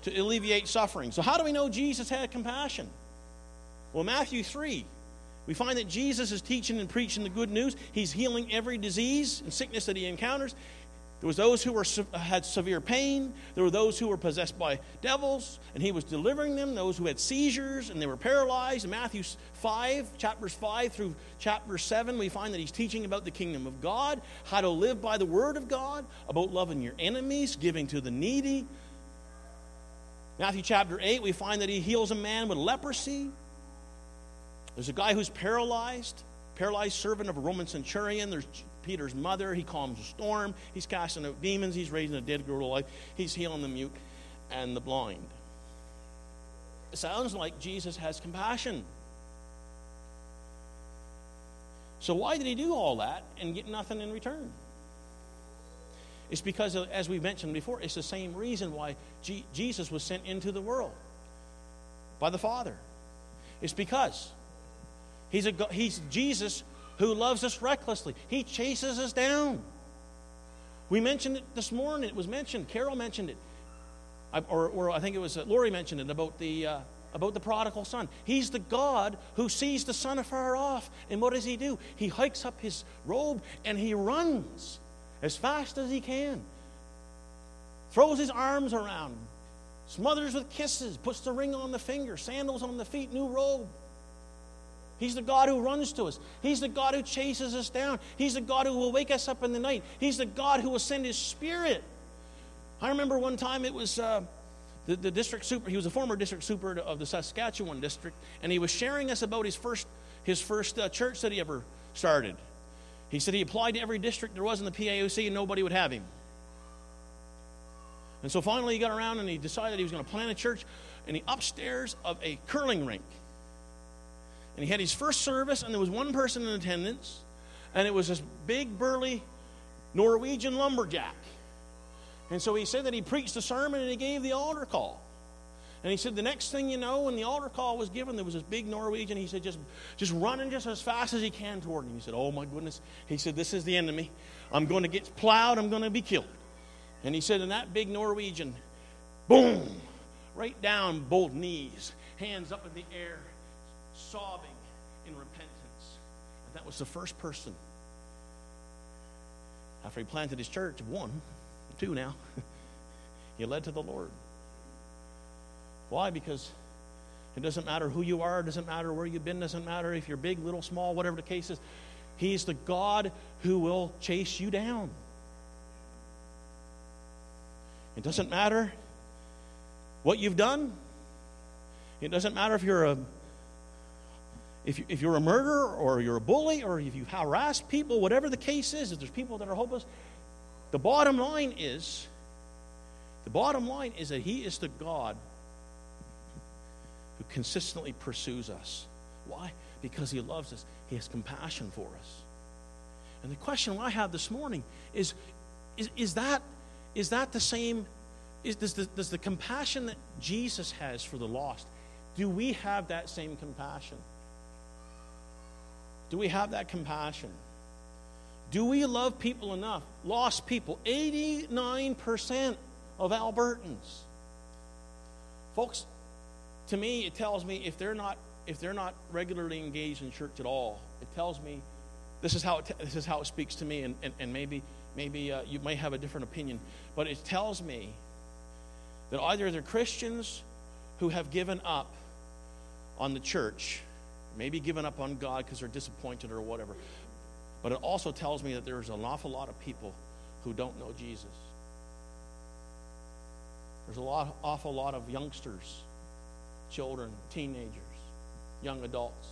to alleviate suffering. So, how do we know Jesus had compassion? Well, Matthew 3, we find that Jesus is teaching and preaching the good news. He's healing every disease and sickness that he encounters. There was those who were, uh, had severe pain. There were those who were possessed by devils, and he was delivering them. Those who had seizures and they were paralyzed. In Matthew 5, chapters 5 through chapter 7, we find that he's teaching about the kingdom of God, how to live by the word of God, about loving your enemies, giving to the needy. Matthew chapter 8, we find that he heals a man with leprosy. There's a guy who's paralyzed, paralyzed servant of a Roman centurion. There's Peter's mother. He calms a storm. He's casting out demons. He's raising a dead girl to life. He's healing the mute and the blind. It sounds like Jesus has compassion. So, why did he do all that and get nothing in return? It's because, as we mentioned before, it's the same reason why G- Jesus was sent into the world by the Father. It's because he's, a, he's Jesus who loves us recklessly. He chases us down. We mentioned it this morning. It was mentioned. Carol mentioned it. I, or, or, I think it was uh, Lori mentioned it about the, uh, about the prodigal son. He's the God who sees the son afar off. And what does he do? He hikes up his robe and he runs as fast as he can, throws his arms around, smothers with kisses, puts the ring on the finger, sandals on the feet, new robe. He's the God who runs to us. He's the God who chases us down. He's the God who will wake us up in the night. He's the God who will send His Spirit. I remember one time it was uh, the, the district super, he was a former district super of the Saskatchewan district, and he was sharing us about his first, his first uh, church that he ever started. He said he applied to every district there was in the PAOC and nobody would have him. And so finally he got around and he decided he was going to plant a church in the upstairs of a curling rink. And he had his first service, and there was one person in attendance, and it was this big, burly Norwegian lumberjack. And so he said that he preached the sermon and he gave the altar call. And he said, the next thing you know, when the altar call was given, there was this big Norwegian. He said, just, just running just as fast as he can toward him. He said, oh my goodness. He said, this is the enemy. I'm going to get plowed. I'm going to be killed. And he said, and that big Norwegian, boom, right down both knees, hands up in the air, sobbing in repentance. And that was the first person. After he planted his church, one, two now, he led to the Lord. Why? Because it doesn't matter who you are, it doesn't matter where you've been, doesn't matter if you're big, little, small, whatever the case is. He's the God who will chase you down. It doesn't matter what you've done. It doesn't matter if you're a if, you, if you're a murderer or you're a bully or if you harass people, whatever the case is, if there's people that are hopeless, the bottom line is the bottom line is that He is the God who consistently pursues us. Why? Because He loves us, He has compassion for us. And the question I have this morning is is, is, that, is that the same? Is, does, the, does the compassion that Jesus has for the lost, do we have that same compassion? Do we have that compassion? Do we love people enough? Lost people, 89% of Albertans. Folks, to me, it tells me if they're not if they're not regularly engaged in church at all, it tells me This is how it, this is how it speaks to me, and, and, and maybe, maybe uh, you may have a different opinion, but it tells me that either they're Christians who have given up on the church, maybe given up on God because they're disappointed or whatever, but it also tells me that there's an awful lot of people who don't know Jesus. There's a lot, awful lot of youngsters, children, teenagers, young adults.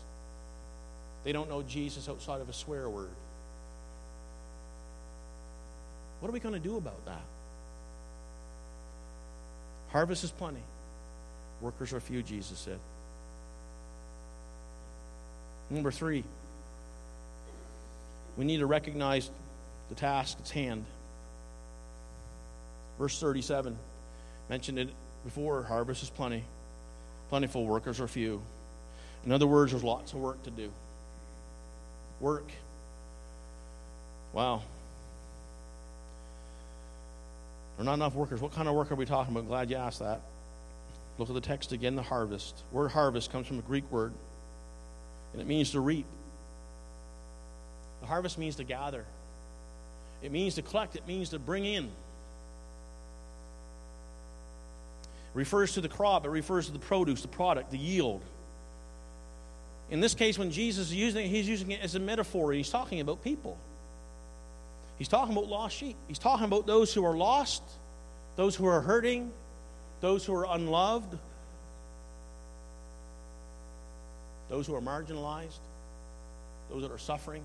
They don't know Jesus outside of a swear word. What are we going to do about that? Harvest is plenty. Workers are few, Jesus said. Number three, we need to recognize the task at hand. Verse 37 mentioned it before harvest is plenty, plentiful, workers are few. In other words, there's lots of work to do. Work. Wow. There are not enough workers. What kind of work are we talking about? Glad you asked that. Look at the text again the harvest. Word harvest comes from a Greek word, and it means to reap. The harvest means to gather, it means to collect, it means to bring in. It refers to the crop, it refers to the produce, the product, the yield. In this case, when Jesus is using it, he's using it as a metaphor. He's talking about people. He's talking about lost sheep. He's talking about those who are lost, those who are hurting, those who are unloved, those who are marginalized, those that are suffering,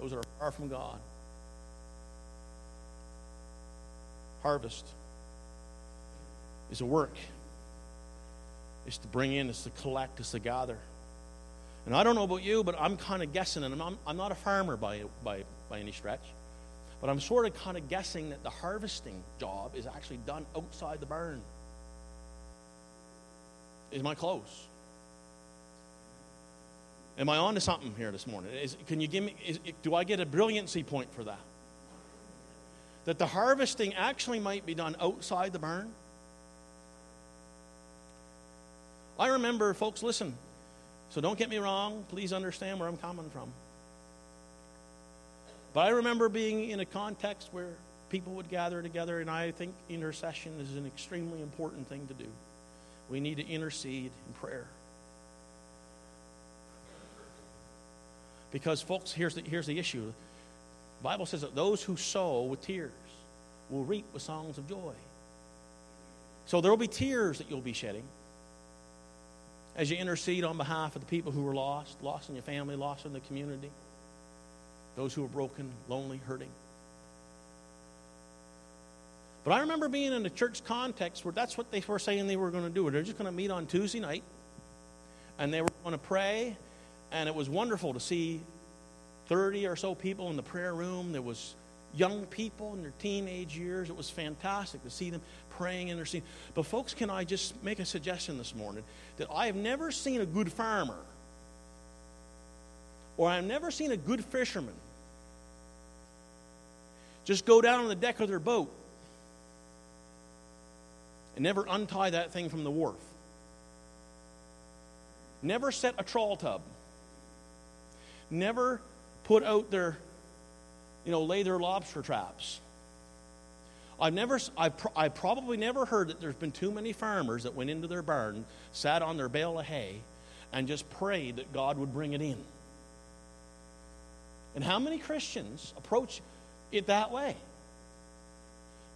those that are far from God. Harvest is a work. It's to bring in, it's to collect, it's to gather. And I don't know about you, but I'm kind of guessing, and I'm, I'm not a farmer by, by, by any stretch, but I'm sort of kind of guessing that the harvesting job is actually done outside the barn. Is my close? Am I on to something here this morning? Is, can you give me, is, do I get a brilliancy point for that? That the harvesting actually might be done outside the barn? I remember, folks, listen, so don't get me wrong. Please understand where I'm coming from. But I remember being in a context where people would gather together, and I think intercession is an extremely important thing to do. We need to intercede in prayer. Because, folks, here's the, here's the issue. The Bible says that those who sow with tears will reap with songs of joy. So there will be tears that you'll be shedding as you intercede on behalf of the people who are lost, lost in your family, lost in the community, those who are broken, lonely, hurting. But I remember being in a church context where that's what they were saying they were going to do. They're just going to meet on Tuesday night, and they were going to pray, and it was wonderful to see 30 or so people in the prayer room. There was young people in their teenage years. It was fantastic to see them praying, interceding. But, folks, can I just make a suggestion this morning that I have never seen a good farmer or I've never seen a good fisherman just go down on the deck of their boat and never untie that thing from the wharf. Never set a trawl tub. Never put out their, you know, lay their lobster traps. I've never, I've, pro- I've probably never heard that there's been too many farmers that went into their barn, sat on their bale of hay, and just prayed that God would bring it in. And how many Christians approach it that way?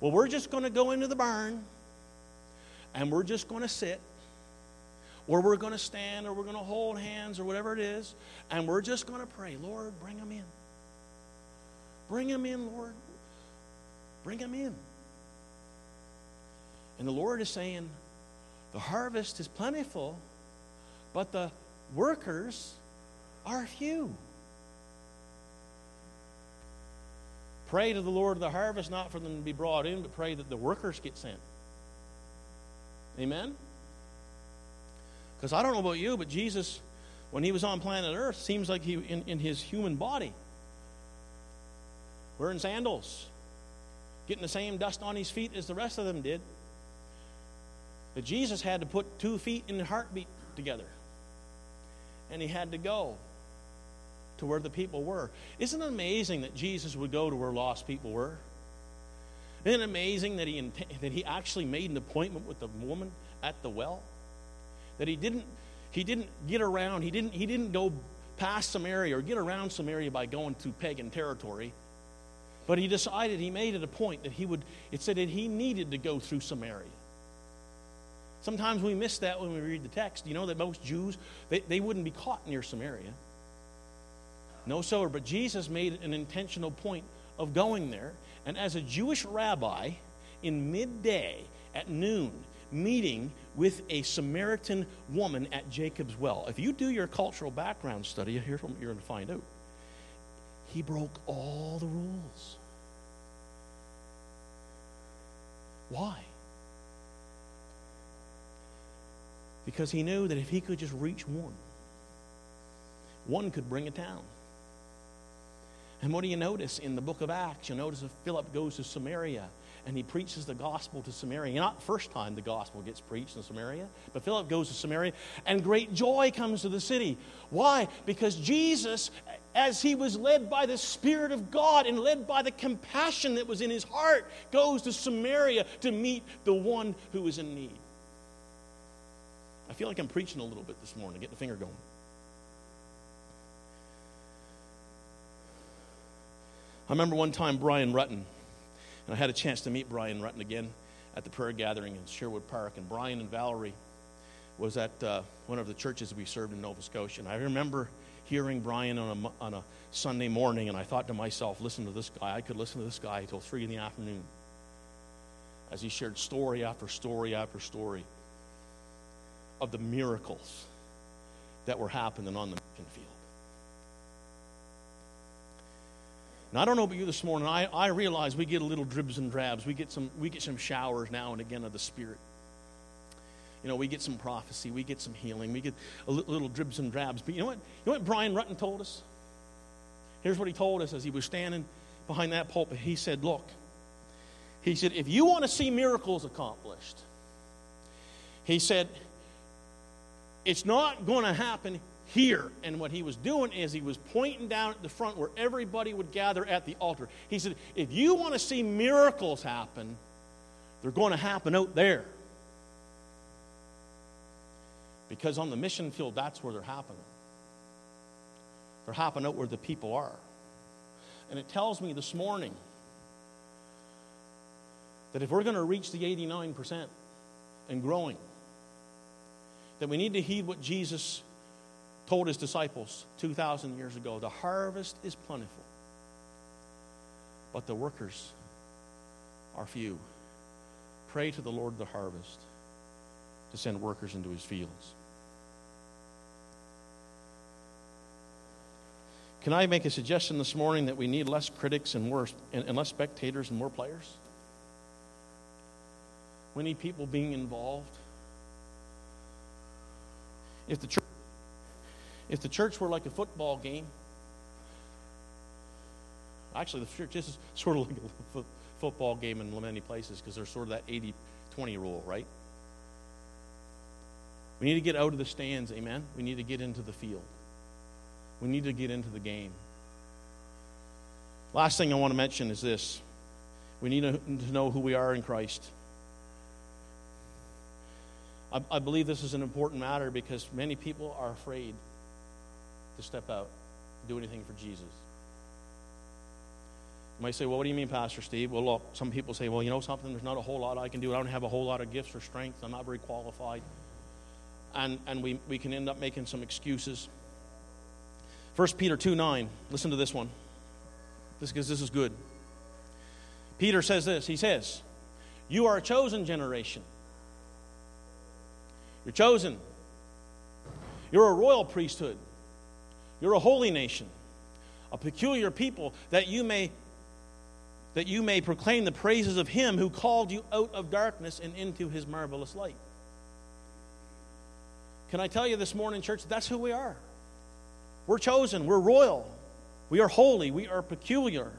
Well, we're just going to go into the barn and we're just going to sit, or we're going to stand, or we're going to hold hands, or whatever it is, and we're just going to pray, Lord, bring them in. Bring them in, Lord. Bring them in. And the Lord is saying, the harvest is plentiful, but the workers are few. Pray to the Lord of the harvest, not for them to be brought in, but pray that the workers get sent. Amen? Because I don't know about you, but Jesus, when he was on planet Earth, seems like he, in, in his human body, wearing sandals, getting the same dust on his feet as the rest of them did. But Jesus had to put two feet in the heartbeat together. and he had to go to where the people were. Isn't it amazing that Jesus would go to where lost people were? Isn't it amazing that he, that he actually made an appointment with the woman at the well? That he didn't, he didn't get around, he didn't, he didn't go past Samaria or get around Samaria by going to pagan territory. But he decided, he made it a point that he would, it said that he needed to go through Samaria. Sometimes we miss that when we read the text. You know that most Jews, they, they wouldn't be caught near Samaria. No, sir, but Jesus made an intentional point of going there. And as a Jewish rabbi, in midday at noon, meeting with a Samaritan woman at Jacob's well. If you do your cultural background study, here's what you're going to find out. He broke all the rules. Why? Because he knew that if he could just reach one, one could bring a town. And what do you notice in the book of Acts? You notice that Philip goes to Samaria and he preaches the gospel to Samaria. Not the first time the gospel gets preached in Samaria, but Philip goes to Samaria and great joy comes to the city. Why? Because Jesus, as he was led by the Spirit of God and led by the compassion that was in his heart, goes to Samaria to meet the one who is in need. I feel like I'm preaching a little bit this morning, getting the finger going. I remember one time Brian Rutten, and I had a chance to meet Brian Rutten again at the prayer gathering in Sherwood Park. And Brian and Valerie was at uh, one of the churches we served in Nova Scotia. And I remember hearing Brian on a, on a Sunday morning, and I thought to myself, listen to this guy. I could listen to this guy until 3 in the afternoon as he shared story after story after story of the miracles that were happening on the mission field. Now I don't know about you this morning. I, I realize we get a little dribs and drabs. We get some we get some showers now and again of the Spirit. You know, we get some prophecy, we get some healing, we get a li- little dribs and drabs. But you know what? You know what Brian Rutten told us? Here's what he told us as he was standing behind that pulpit. He said, "Look," he said, "if you want to see miracles accomplished," he said, "it's not going to happen here. And what he was doing is he was pointing down at the front where everybody would gather at the altar. He said, If you want to see miracles happen, they're going to happen out there. Because on the mission field, that's where they're happening. They're happening out where the people are. And it tells me this morning that if we're going to reach the 89% and growing, that we need to heed what Jesus told his disciples 2,000 years ago the harvest is plentiful, but the workers are few. Pray to the Lord of the harvest to send workers into his fields. Can I make a suggestion this morning that we need less critics and, worse, and, and less spectators and more players? We need people being involved. If the church if the church were like a football game, actually, the church is sort of like a football game in many places because there's sort of that 80 20 rule, right? We need to get out of the stands, amen? We need to get into the field. We need to get into the game. Last thing I want to mention is this we need to know who we are in Christ. I, I believe this is an important matter because many people are afraid to step out, do anything for Jesus. You might say, well, what do you mean, Pastor Steve? Well, look, some people say, well, you know something, there's not a whole lot I can do. I don't have a whole lot of gifts or strength. I'm not very qualified. And, and we, we can end up making some excuses. 1 Peter 2 9, listen to this one. This because this is good. Peter says this. He says, You are a chosen generation. You're chosen. You're a royal priesthood. You're a holy nation, a peculiar people, that you may that you may proclaim the praises of him who called you out of darkness and into his marvelous light. Can I tell you this morning, church, that's who we are. We're chosen, we're royal, we are holy, we are peculiar.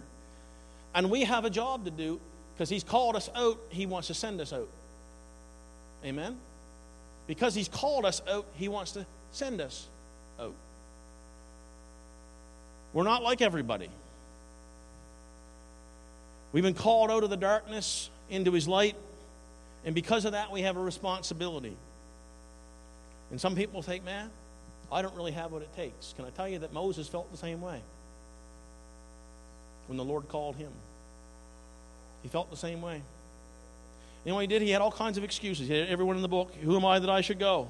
And we have a job to do because he's called us out, he wants to send us out. Amen? Because he's called us out, he wants to send us out. We're not like everybody. We've been called out of the darkness into his light, and because of that, we have a responsibility. And some people think, man, I don't really have what it takes. Can I tell you that Moses felt the same way when the Lord called him? He felt the same way. You know what he did? He had all kinds of excuses. He had everyone in the book, who am I that I should go?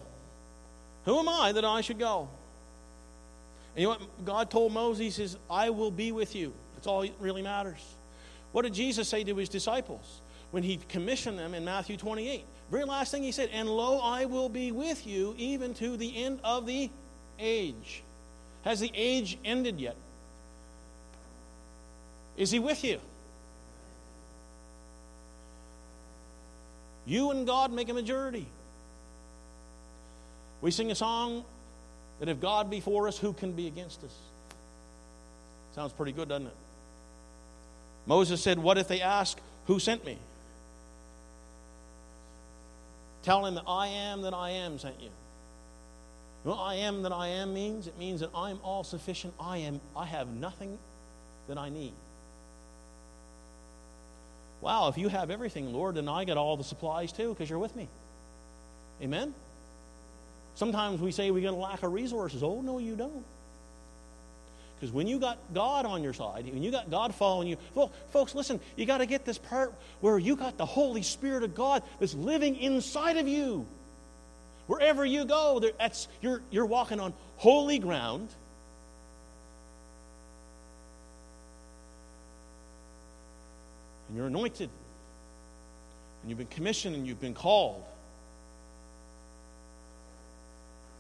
Who am I that I should go? And you know what God told Moses? He says, I will be with you. That's all that really matters. What did Jesus say to his disciples when he commissioned them in Matthew 28? Very last thing he said, And lo, I will be with you even to the end of the age. Has the age ended yet? Is he with you? You and God make a majority. We sing a song that if God be for us, who can be against us? Sounds pretty good, doesn't it? Moses said, What if they ask, Who sent me? Tell him that I am that I am sent you. What I am that I am means? It means that I'm all sufficient. I am I have nothing that I need. Wow, if you have everything, Lord, then I got all the supplies too, because you're with me. Amen? Sometimes we say we're going to lack of resources. Oh, no, you don't. Because when you got God on your side, when you got God following you, well, folks, listen, you got to get this part where you got the Holy Spirit of God that's living inside of you. Wherever you go, that's, you're, you're walking on holy ground. And you're anointed. And you've been commissioned and you've been called.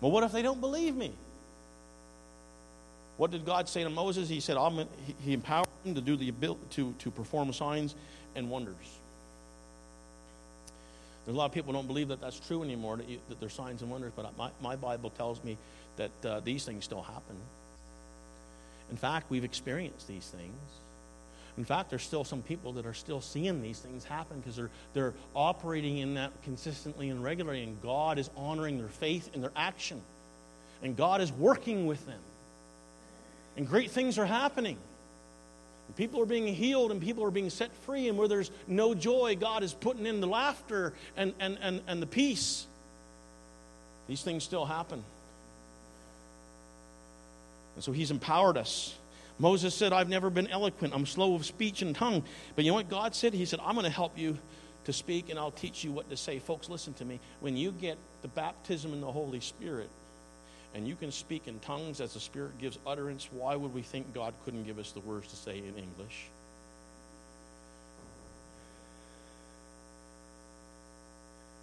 Well, what if they don't believe me? What did God say to Moses? He said, I'm, he, empowered him to do the ability to, to perform signs and wonders. There's a lot of people don't believe that that's true anymore, that, you, that there's signs and wonders, but my, my Bible tells me that uh, these things still happen. In fact, we've experienced these things. In fact, there's still some people that are still seeing these things happen because they're, they're operating in that consistently and regularly, and God is honoring their faith and their action. And God is working with them. And great things are happening. And people are being healed and people are being set free. And where there's no joy, God is putting in the laughter and, and, and, and the peace. These things still happen. And so He's empowered us. Moses said, I've never been eloquent. I'm slow of speech and tongue. But you know what God said? He said, I'm going to help you to speak and I'll teach you what to say. Folks, listen to me. When you get the baptism in the Holy Spirit and you can speak in tongues as the Spirit gives utterance, why would we think God couldn't give us the words to say in English?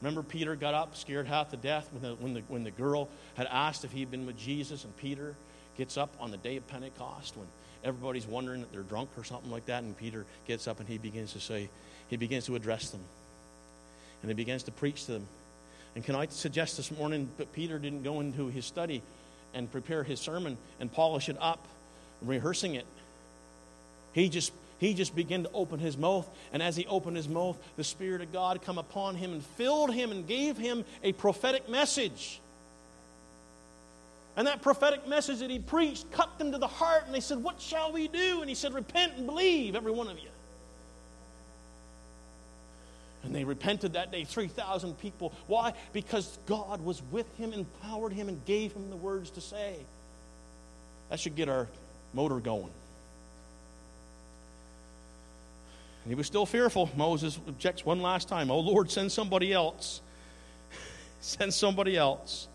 Remember, Peter got up, scared half to death when the, when, the, when the girl had asked if he'd been with Jesus, and Peter gets up on the day of Pentecost when everybody's wondering that they're drunk or something like that, and Peter gets up and he begins to say, he begins to address them. And he begins to preach to them. And can I suggest this morning that Peter didn't go into his study and prepare his sermon and polish it up, rehearsing it. He just he just began to open his mouth, and as he opened his mouth, the Spirit of God come upon him and filled him and gave him a prophetic message. And that prophetic message that he preached cut them to the heart, and they said, What shall we do? And he said, Repent and believe, every one of you. And they repented that day, 3,000 people. Why? Because God was with him, empowered him, and gave him the words to say. That should get our motor going. And he was still fearful. Moses objects one last time. Oh, Lord, send somebody else. send somebody else.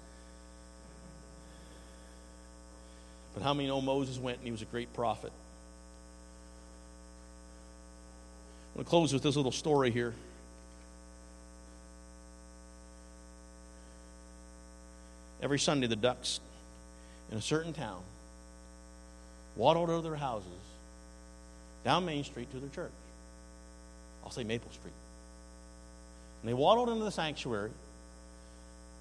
But how many know Moses went and he was a great prophet? I'm going to close with this little story here. Every Sunday, the ducks in a certain town waddled out of their houses down Main Street to their church. I'll say Maple Street. And they waddled into the sanctuary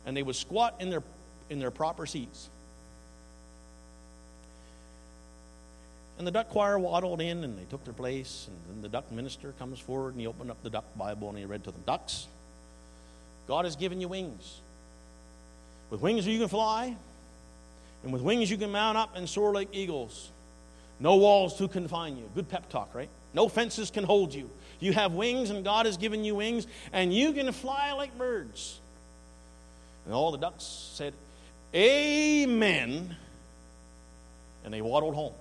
and they would squat in their, in their proper seats. And the duck choir waddled in and they took their place. And then the duck minister comes forward and he opened up the duck Bible and he read to them Ducks, God has given you wings. With wings you can fly, and with wings you can mount up and soar like eagles. No walls to confine you. Good pep talk, right? No fences can hold you. You have wings, and God has given you wings, and you can fly like birds. And all the ducks said, Amen. And they waddled home.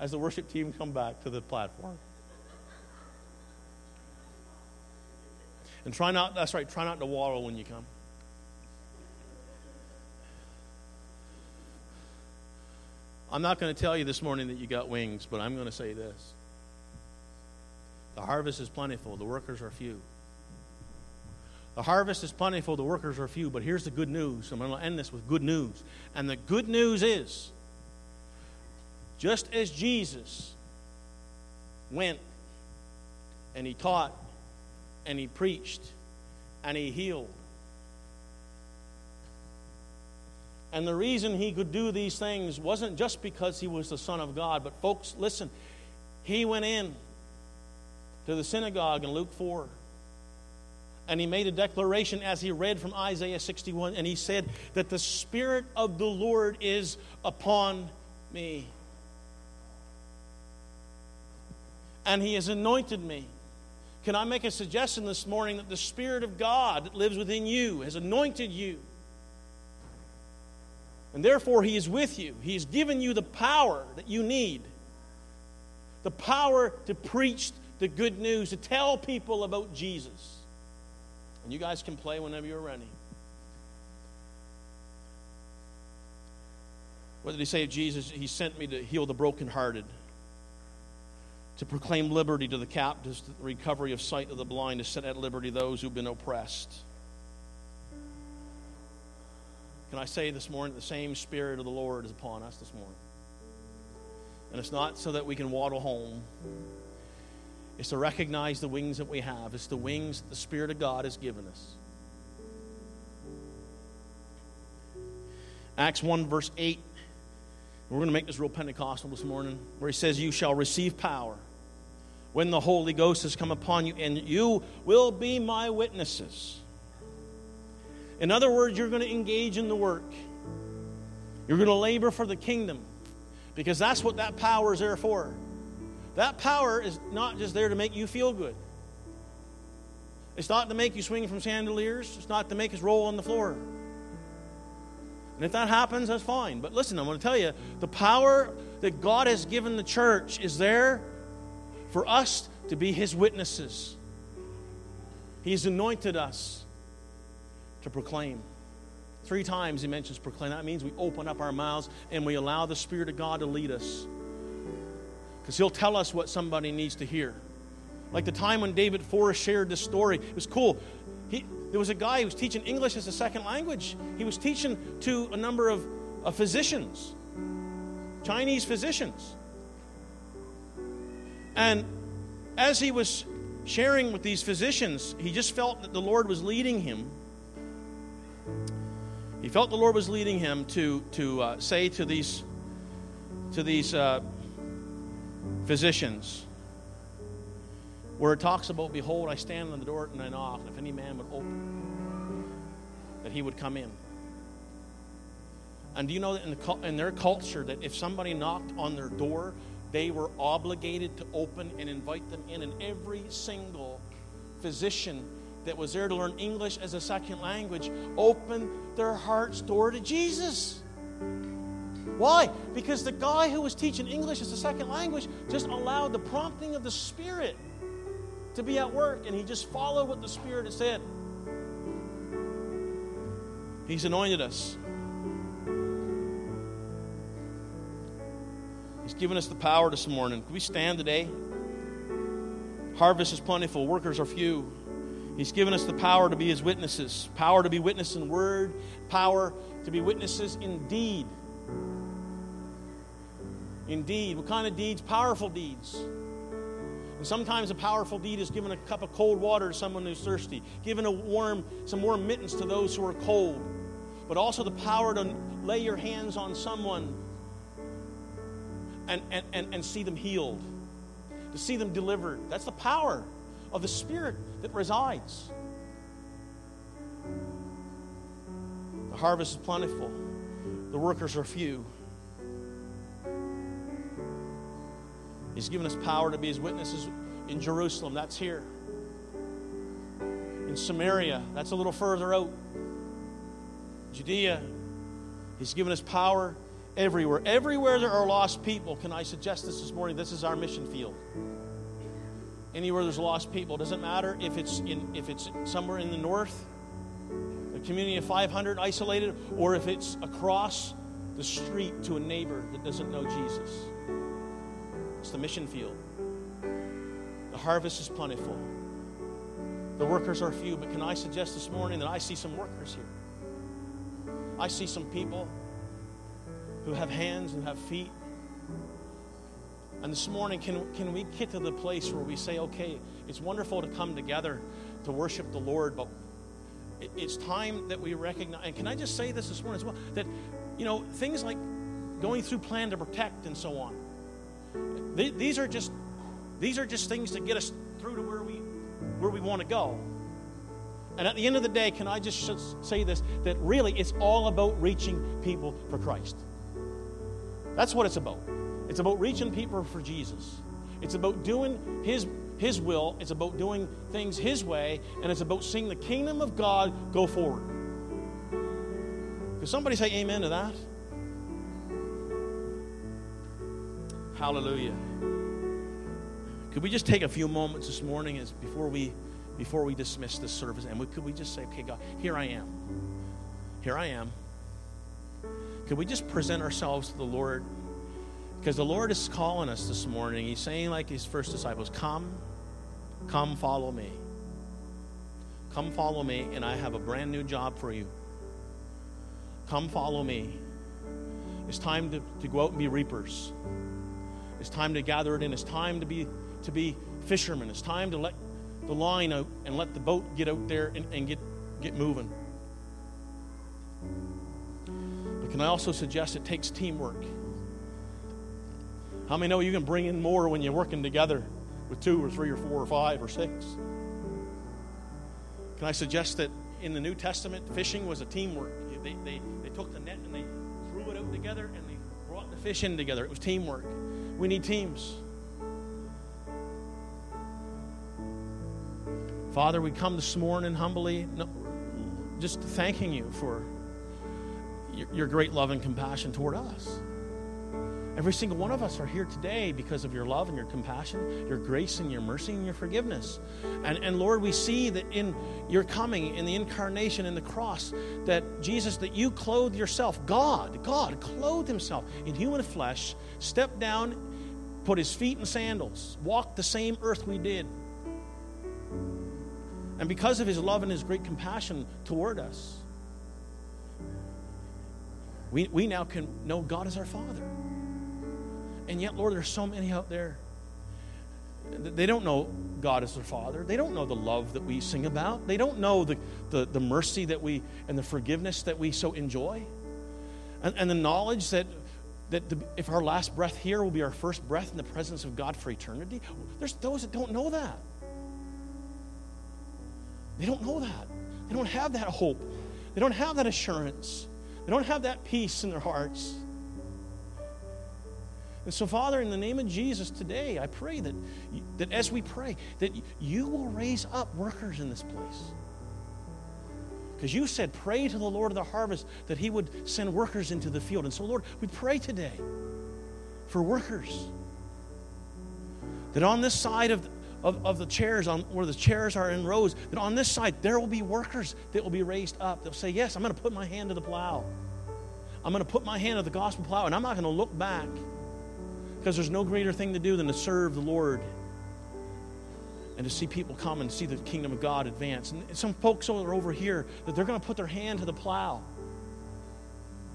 As the worship team come back to the platform. And try not, that's right, try not to waddle when you come. I'm not going to tell you this morning that you got wings, but I'm going to say this. The harvest is plentiful, the workers are few. The harvest is plentiful, the workers are few, but here's the good news. I'm going to end this with good news. And the good news is just as Jesus went and he taught and he preached and he healed. And the reason he could do these things wasn't just because he was the Son of God, but folks, listen, he went in to the synagogue in Luke 4 and he made a declaration as he read from Isaiah 61 and he said that the Spirit of the Lord is upon me. And he has anointed me can I make a suggestion this morning that the Spirit of God that lives within you has anointed you? And therefore, He is with you. He has given you the power that you need the power to preach the good news, to tell people about Jesus. And you guys can play whenever you're ready. What did he say of Jesus? He sent me to heal the brokenhearted to proclaim liberty to the captives, the recovery of sight of the blind, to set at liberty those who've been oppressed. Can I say this morning, the same Spirit of the Lord is upon us this morning? And it's not so that we can waddle home. It's to recognize the wings that we have. It's the wings that the Spirit of God has given us. Acts 1, verse 8. We're going to make this real Pentecostal this morning, where he says, You shall receive power when the Holy Ghost has come upon you, and you will be my witnesses. In other words, you're going to engage in the work. You're going to labor for the kingdom because that's what that power is there for. That power is not just there to make you feel good. It's not to make you swing from chandeliers. It's not to make us roll on the floor. And if that happens, that's fine. But listen, I'm going to tell you the power that God has given the church is there for us to be His witnesses. He's anointed us to proclaim. Three times He mentions proclaim. That means we open up our mouths and we allow the Spirit of God to lead us. Because He'll tell us what somebody needs to hear. Like the time when David Forrest shared this story, it was cool. He, there was a guy who was teaching English as a second language. He was teaching to a number of, of physicians, Chinese physicians. And as he was sharing with these physicians, he just felt that the Lord was leading him. He felt the Lord was leading him to, to uh, say to these, to these uh, physicians, where it talks about, Behold, I stand on the door and I knock, and if any man would open, that he would come in. And do you know that in, the, in their culture, that if somebody knocked on their door, they were obligated to open and invite them in. And every single physician that was there to learn English as a second language opened their heart's door to Jesus. Why? Because the guy who was teaching English as a second language just allowed the prompting of the Spirit to be at work, and he just followed what the Spirit had said. He's anointed us. He's given us the power this morning. Can we stand today? Harvest is plentiful, workers are few. He's given us the power to be his witnesses, power to be witnesses in word, power to be witnesses in deed. Indeed. What kind of deeds? Powerful deeds. And sometimes a powerful deed is giving a cup of cold water to someone who's thirsty, giving a warm, some warm mittens to those who are cold, but also the power to lay your hands on someone and, and, and, and see them healed, to see them delivered. That's the power of the Spirit that resides. The harvest is plentiful, the workers are few. He's given us power to be his witnesses in Jerusalem. That's here. In Samaria, that's a little further out. Judea, he's given us power everywhere. Everywhere there are lost people, can I suggest this this morning? This is our mission field. Anywhere there's lost people, doesn't matter if it's in if it's somewhere in the north, a community of 500 isolated, or if it's across the street to a neighbor that doesn't know Jesus. It's the mission field. The harvest is plentiful. The workers are few, but can I suggest this morning that I see some workers here? I see some people who have hands and have feet. And this morning, can, can we get to the place where we say, okay, it's wonderful to come together to worship the Lord, but it, it's time that we recognize. And can I just say this this morning as well? That, you know, things like going through Plan to Protect and so on, th- these are just these are just things to get us through to where we where we want to go. And at the end of the day, can I just say this that really it's all about reaching people for Christ. That's what it's about. It's about reaching people for Jesus. It's about doing his his will, it's about doing things his way, and it's about seeing the kingdom of God go forward. Could somebody say amen to that? Hallelujah. Could we just take a few moments this morning as before we before we dismiss this service and we, could we just say, okay, God, here I am. Here I am. Could we just present ourselves to the Lord? Because the Lord is calling us this morning. He's saying, like his first disciples, Come, come follow me. Come follow me, and I have a brand new job for you. Come follow me. It's time to, to go out and be reapers. It's time to gather it in. It's time to be to be fishermen. It's time to let the line out and let the boat get out there and, and get, get moving. Can I also suggest it takes teamwork? How many know you can bring in more when you're working together with two or three or four or five or six? Can I suggest that in the New Testament, fishing was a teamwork? They, they, they took the net and they threw it out together and they brought the fish in together. It was teamwork. We need teams. Father, we come this morning humbly, just thanking you for your great love and compassion toward us. Every single one of us are here today because of your love and your compassion, your grace and your mercy and your forgiveness. And, and Lord, we see that in your coming, in the incarnation, in the cross, that Jesus, that you clothed yourself, God, God clothed himself in human flesh, stepped down, put his feet in sandals, walked the same earth we did. And because of his love and his great compassion toward us, we, we now can know God as our Father. And yet, Lord, there's so many out there. They don't know God as their Father. They don't know the love that we sing about. They don't know the, the, the mercy that we and the forgiveness that we so enjoy. And, and the knowledge that, that the, if our last breath here will be our first breath in the presence of God for eternity. There's those that don't know that. They don't know that. They don't have that hope. They don't have that assurance. They don't have that peace in their hearts. And so, Father, in the name of Jesus today, I pray that, that as we pray, that you will raise up workers in this place. Because you said, pray to the Lord of the harvest that he would send workers into the field. And so, Lord, we pray today for workers. That on this side of, of, of the chairs, on where the chairs are in rows, that on this side there will be workers that will be raised up. They'll say, Yes, I'm going to put my hand to the plow. I'm going to put my hand to the gospel plow, and I'm not going to look back. Because there's no greater thing to do than to serve the Lord and to see people come and see the kingdom of God advance. And some folks are over here that they're going to put their hand to the plow.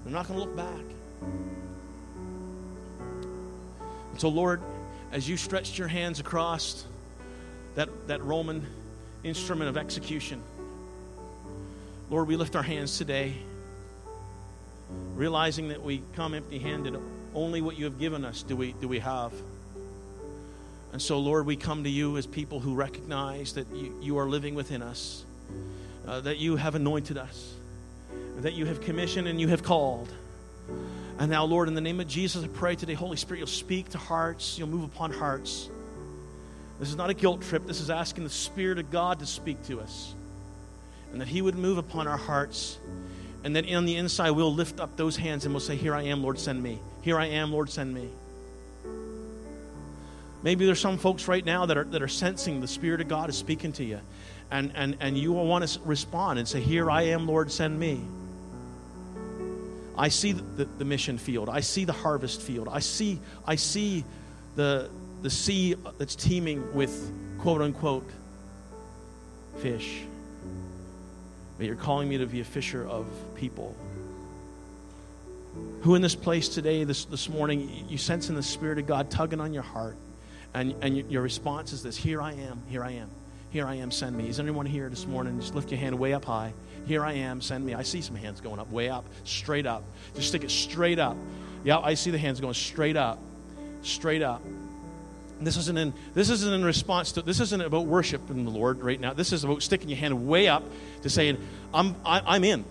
They're not going to look back. And so, Lord, as you stretched your hands across that, that Roman instrument of execution, Lord, we lift our hands today, realizing that we come empty handed. Only what you have given us do we, do we have. And so, Lord, we come to you as people who recognize that you, you are living within us, uh, that you have anointed us, that you have commissioned and you have called. And now, Lord, in the name of Jesus, I pray today, Holy Spirit, you'll speak to hearts, you'll move upon hearts. This is not a guilt trip. This is asking the Spirit of God to speak to us. And that He would move upon our hearts. And that on the inside, we'll lift up those hands and we'll say, Here I am, Lord, send me. Here I am, Lord, send me. Maybe there's some folks right now that are, that are sensing the Spirit of God is speaking to you. And, and, and you will want to respond and say, Here I am, Lord, send me. I see the, the mission field. I see the harvest field. I see, I see the, the sea that's teeming with quote unquote fish. But you're calling me to be a fisher of people. Who in this place today, this, this morning, you sense in the Spirit of God tugging on your heart, and, and your response is this Here I am, here I am, here I am, send me. Is anyone here this morning? Just lift your hand way up high. Here I am, send me. I see some hands going up, way up, straight up. Just stick it straight up. Yeah, I see the hands going straight up, straight up. This isn't in this isn't in response to this isn't about worshiping the Lord right now. This is about sticking your hand way up to saying, I'm I, am i am in.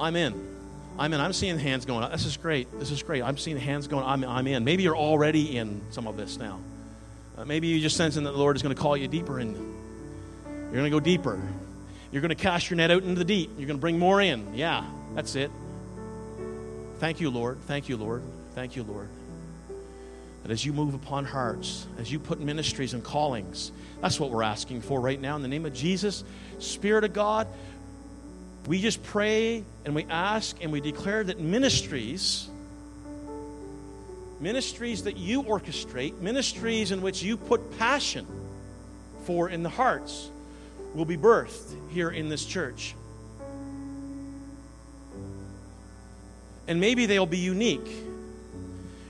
I'm in. I'm in. I'm seeing hands going up. This is great. This is great. I'm seeing hands going. I'm I'm in. Maybe you're already in some of this now. Uh, maybe you're just sensing that the Lord is going to call you deeper in. You're going to go deeper. You're going to cast your net out into the deep. You're going to bring more in. Yeah, that's it. Thank you, Lord. Thank you, Lord. Thank you, Lord. That as you move upon hearts, as you put ministries and callings, that's what we're asking for right now. In the name of Jesus, Spirit of God, we just pray and we ask and we declare that ministries, ministries that you orchestrate, ministries in which you put passion for in the hearts, will be birthed here in this church. And maybe they'll be unique.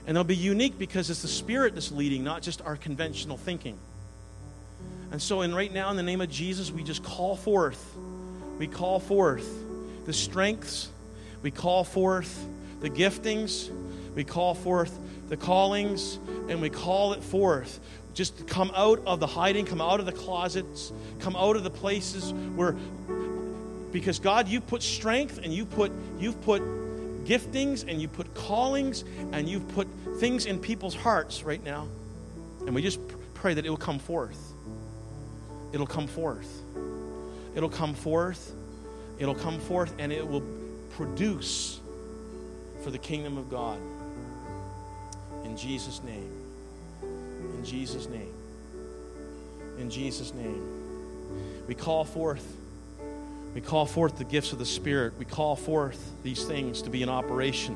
And they'll be unique because it's the Spirit that's leading, not just our conventional thinking. And so, in right now, in the name of Jesus, we just call forth, we call forth the strengths, we call forth the giftings, we call forth the callings, and we call it forth. Just come out of the hiding, come out of the closets, come out of the places where because God, you put strength and you put you've put giftings and you put callings and you've put things in people's hearts right now. And we just pray that it will come forth. It'll come forth. It'll come forth. It'll come forth and it will produce for the kingdom of God. In Jesus' name. In Jesus' name. In Jesus' name. We call forth. We call forth the gifts of the Spirit. We call forth these things to be in operation.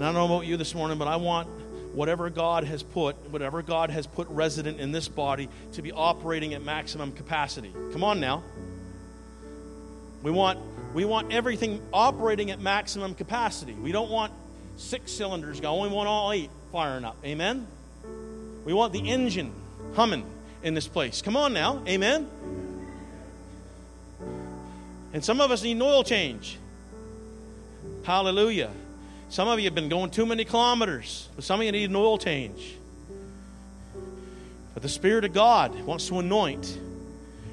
And I don't know about you this morning, but I want whatever God has put, whatever God has put resident in this body to be operating at maximum capacity. Come on now. We want we want everything operating at maximum capacity. We don't want six cylinders going. We want all eight firing up. Amen? We want the engine humming in this place. Come on now. Amen? And some of us need an oil change. Hallelujah. Some of you have been going too many kilometers, but some of you need an oil change. But the Spirit of God wants to anoint.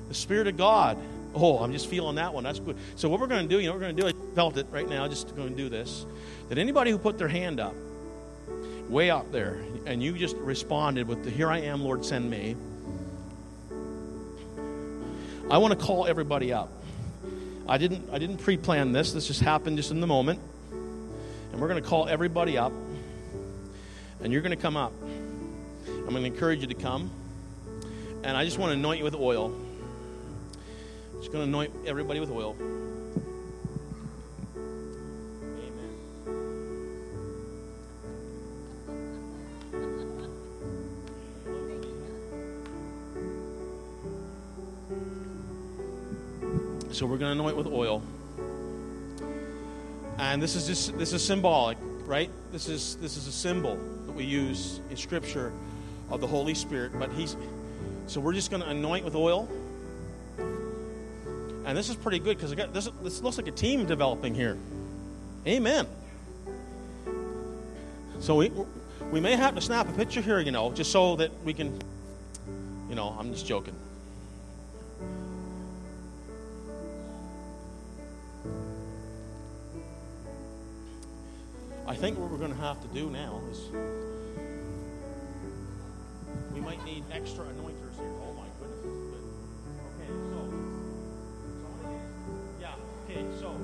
The Spirit of God. Oh, I'm just feeling that one. That's good. So, what we're going to do, you know, we're going to do, I felt it right now, just going to do this. That anybody who put their hand up, way up there, and you just responded with the Here I am, Lord, send me. I want to call everybody up. I didn't I didn't pre-plan this. This just happened just in the moment. And we're going to call everybody up. And you're going to come up. I'm going to encourage you to come. And I just want to anoint you with oil. Just going to anoint everybody with oil. Amen. So we're going to anoint with oil. And this is just this is symbolic, right? This is this is a symbol that we use in scripture of the Holy Spirit, but he's so we're just going to anoint with oil. And this is pretty good because this, this looks like a team developing here. Amen. So we we may have to snap a picture here, you know, just so that we can, you know, I'm just joking. I think what we're going to have to do now is we might need extra anointers here. Oh my goodness, this is good. Okay, so, so yeah, okay, so.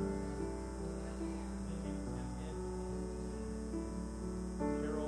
Carol,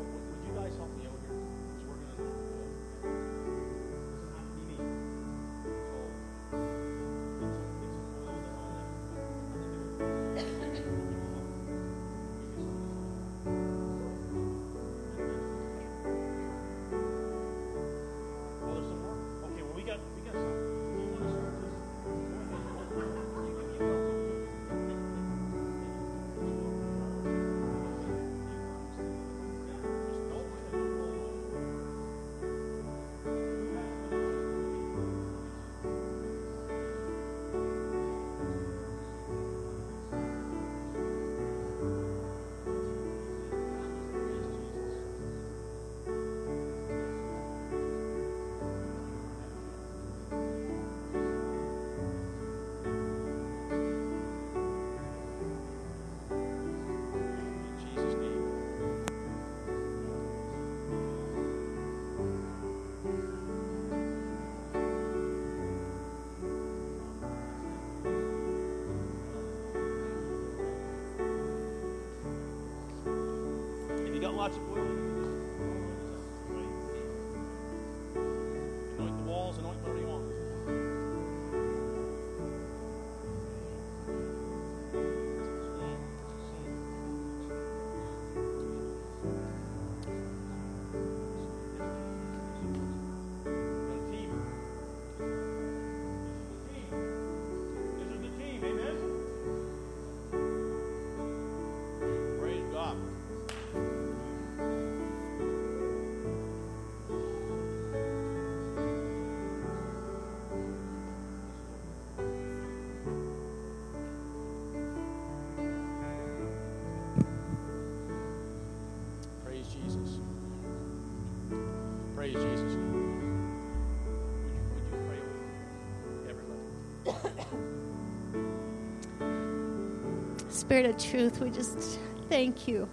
Spirit of truth, we just thank you.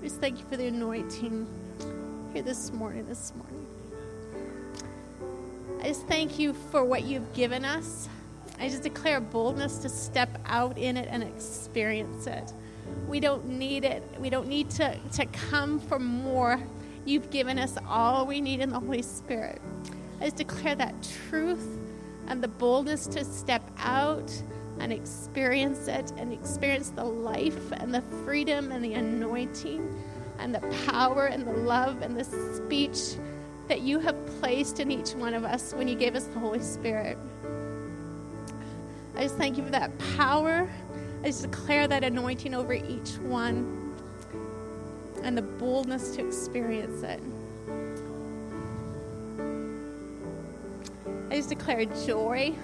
We just thank you for the anointing here this morning, this morning. I just thank you for what you've given us. I just declare boldness to step out in it and experience it. We don't need it. We don't need to, to come for more. You've given us all we need in the Holy Spirit. I just declare that truth and the boldness to step out and experience it and experience the life and the freedom and the anointing and the power and the love and the speech that you have placed in each one of us when you gave us the Holy Spirit. I just thank you for that power. I just declare that anointing over each one and the boldness to experience it. I just declare joy.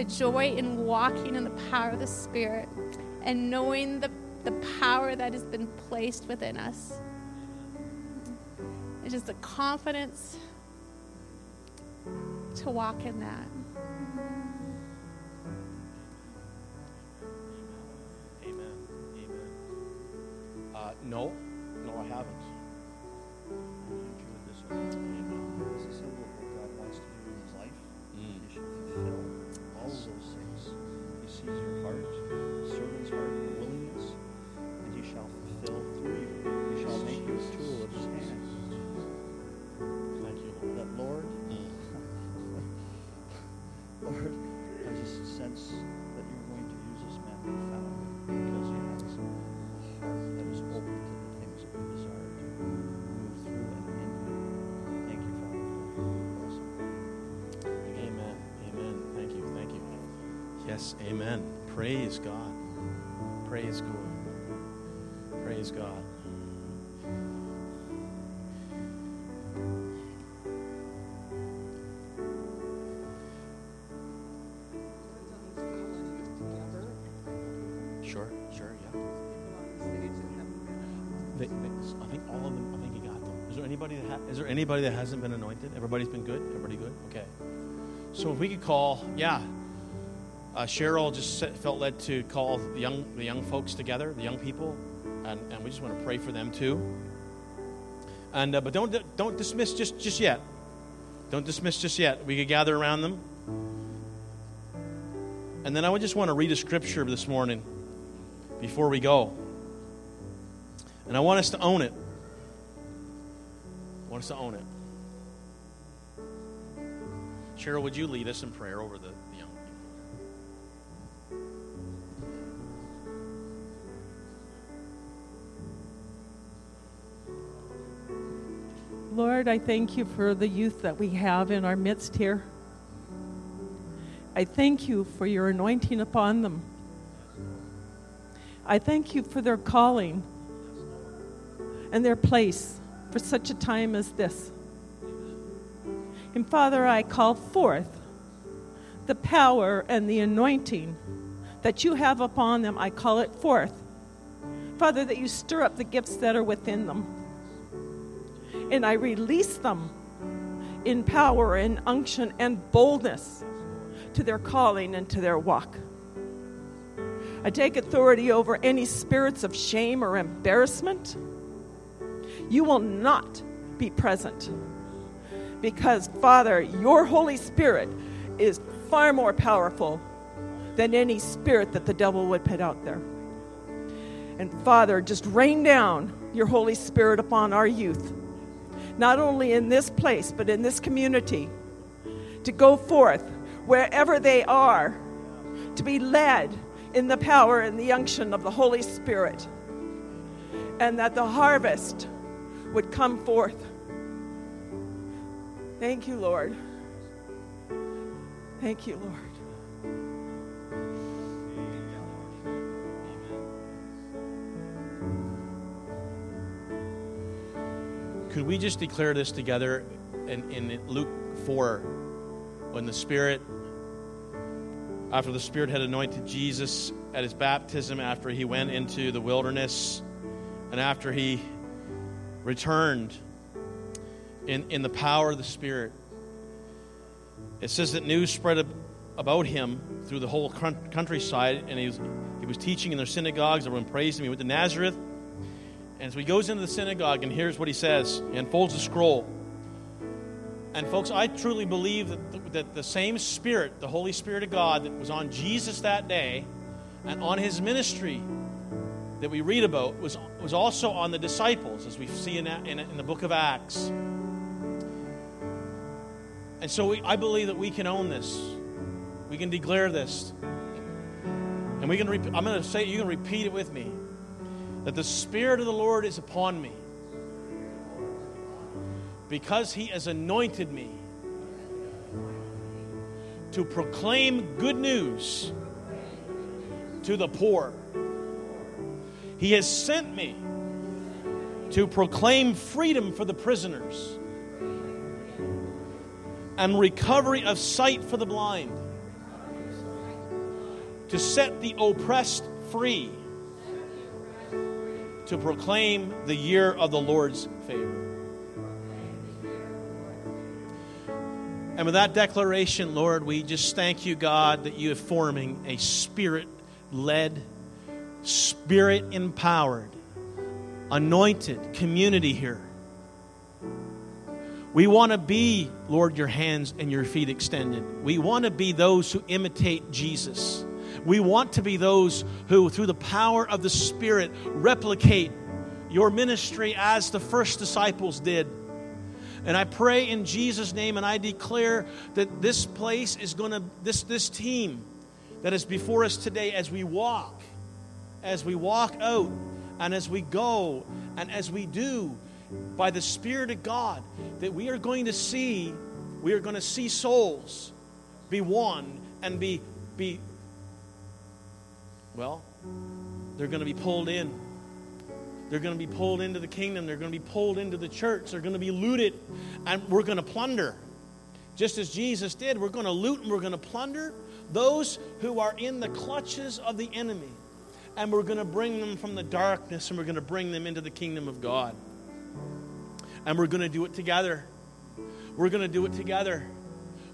The joy in walking in the power of the Spirit and knowing the, the power that has been placed within us. It's just a confidence to walk in that. Sure, yeah. They, they, I think all of them. I think you got them. Is there anybody that ha- is there anybody that hasn't been anointed? Everybody's been good. Everybody good. Okay. So if we could call, yeah, uh, Cheryl just felt led to call the young, the young folks together, the young people, and, and we just want to pray for them too. And uh, but don't don't dismiss just just yet. Don't dismiss just yet. We could gather around them. And then I would just want to read a scripture this morning before we go. And I want us to own it. I want us to own it. Cheryl, would you lead us in prayer over the, the young people? Lord, I thank you for the youth that we have in our midst here. I thank you for your anointing upon them. I thank you for their calling and their place for such a time as this. And Father, I call forth the power and the anointing that you have upon them. I call it forth. Father, that you stir up the gifts that are within them and I release them in power and unction and boldness to their calling and to their walk. I take authority over any spirits of shame or embarrassment. You will not be present because, Father, your Holy Spirit is far more powerful than any spirit that the devil would put out there. And, Father, just rain down your Holy Spirit upon our youth not only in this place, but in this community, to go forth wherever they are, to be led in the power and the unction of the Holy Spirit, and that the harvest would come forth. Thank you, Lord. Thank you, Lord. Could we just declare this together in, in Luke 4 when the Spirit, after the Spirit had anointed Jesus at his baptism, after he went into the wilderness, and after he returned in, in the power of the Spirit? It says that news spread about him through the whole countryside, and he was, he was teaching in their synagogues. Everyone praised him. He went to Nazareth. And so he goes into the synagogue, and here's what he says. He unfolds a scroll. And folks, I truly believe that the, that the same Spirit, the Holy Spirit of God, that was on Jesus that day and on his ministry that we read about was, was also on the disciples, as we see in, in, in the book of Acts. And so we, I believe that we can own this. We can declare this. And we can, rep- I'm going to say, you can repeat it with me that the Spirit of the Lord is upon me because He has anointed me to proclaim good news to the poor. He has sent me to proclaim freedom for the prisoners and recovery of sight for the blind, to set the oppressed free to proclaim the year of the Lord's favor. And with that declaration, Lord, we just thank you, God, that you are forming a spirit led, spirit empowered, anointed community here. We want to be, Lord, your hands and your feet extended. We want to be those who imitate Jesus. We want to be those who, through the power of the Spirit, replicate your ministry as the first disciples did. And I pray in Jesus' name and I declare that this place is going to, this, this team that is before us today, as we walk, as we walk out, and as we go, and as we do, by the Spirit of God, that we are going to see, we are going to see souls be won and be, be well, they're going to be pulled in. They're going to be pulled into the kingdom. They're going to be pulled into the church. They're going to be looted, and we're going to plunder. Just as Jesus did, we're going to loot and we're going to plunder those who are in the clutches of the enemy. And we're going to bring them from the darkness and we're going to bring them into the kingdom of God. And we're going to do it together. We're going to do it together.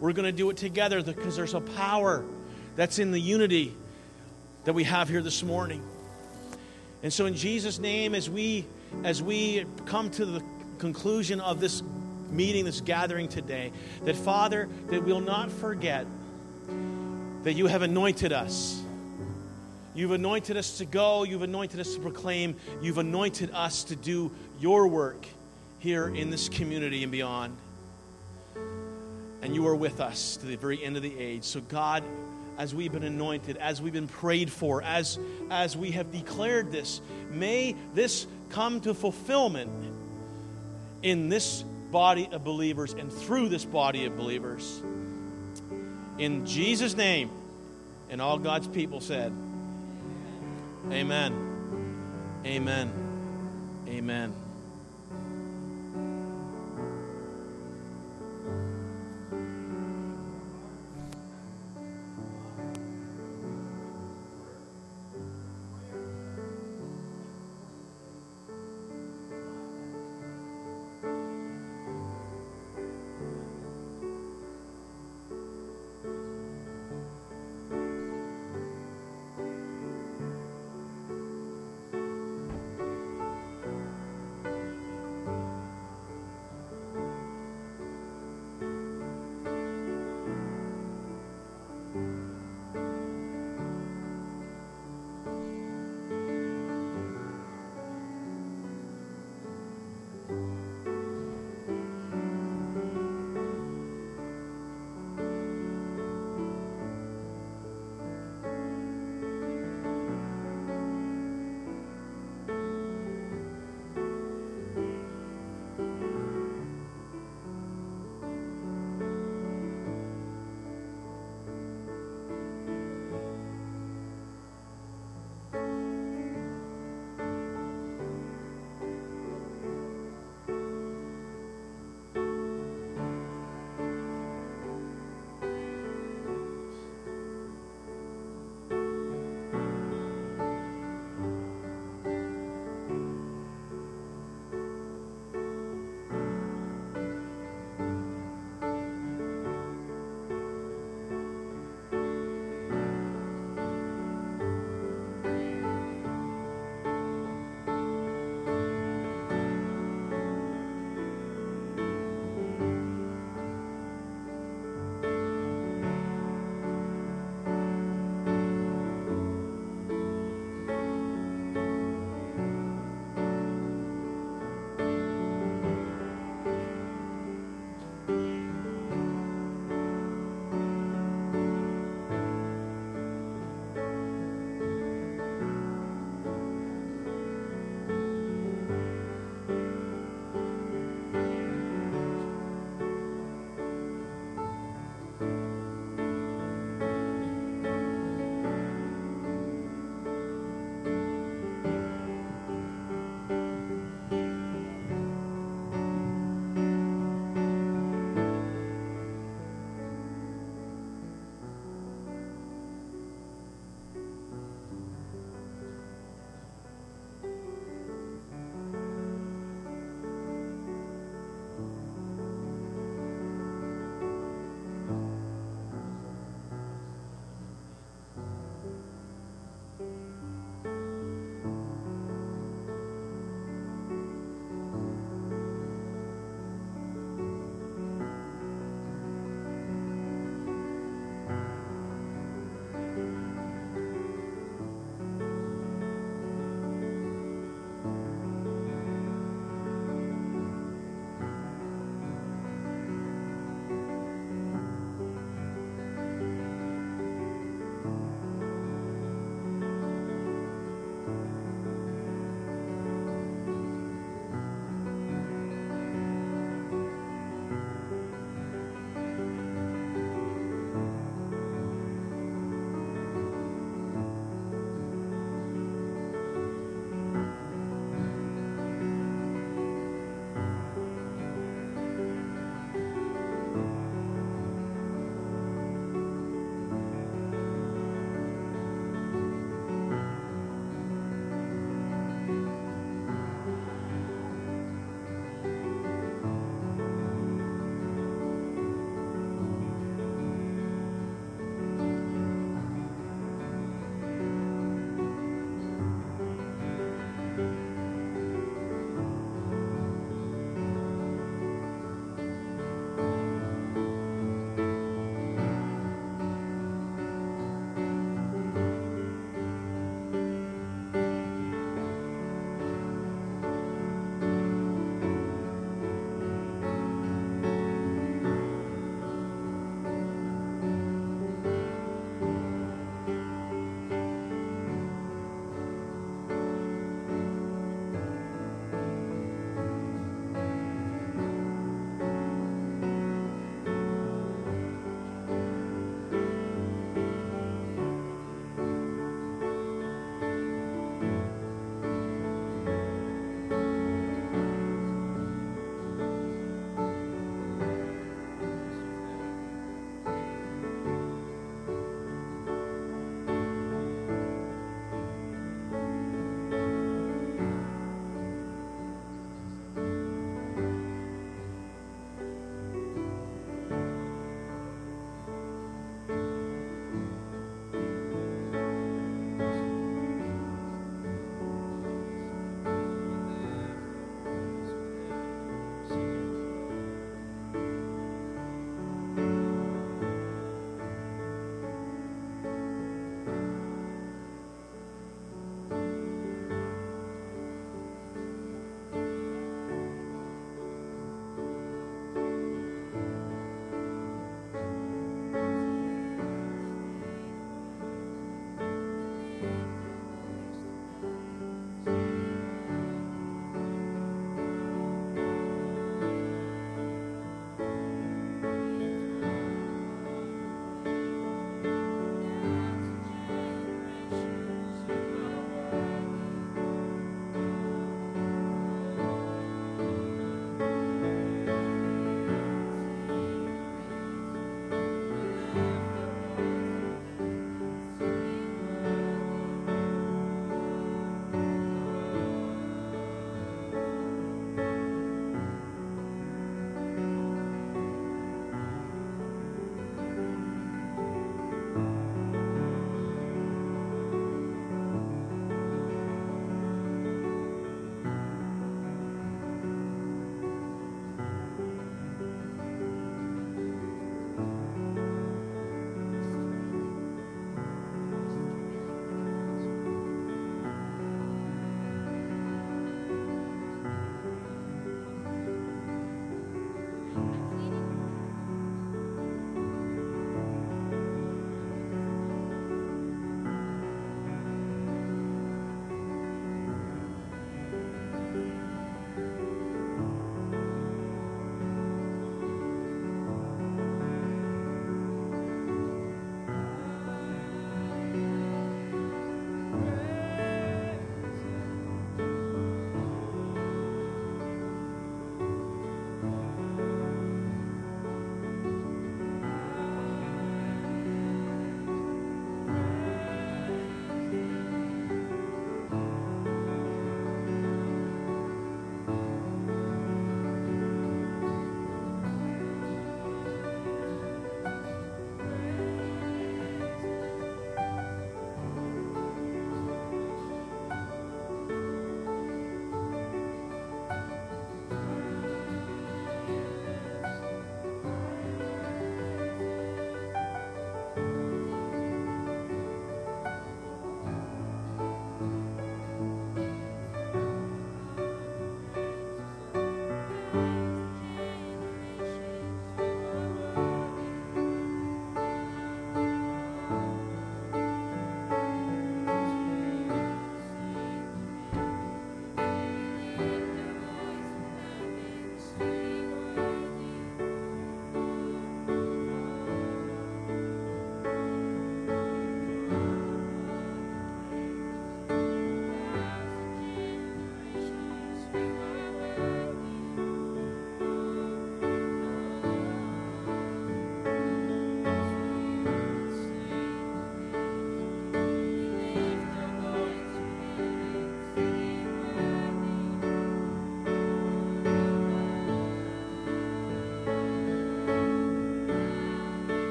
We're going to do it together because there's a power that's in the unity that we have here this morning. And so in Jesus name as we as we come to the conclusion of this meeting this gathering today that Father that we'll not forget that you have anointed us. You've anointed us to go, you've anointed us to proclaim, you've anointed us to do your work here in this community and beyond. And you are with us to the very end of the age. So, God, as we've been anointed, as we've been prayed for, as, as we have declared this, may this come to fulfillment in this body of believers and through this body of believers. In Jesus' name, and all God's people said, Amen. Amen. Amen.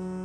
Mm.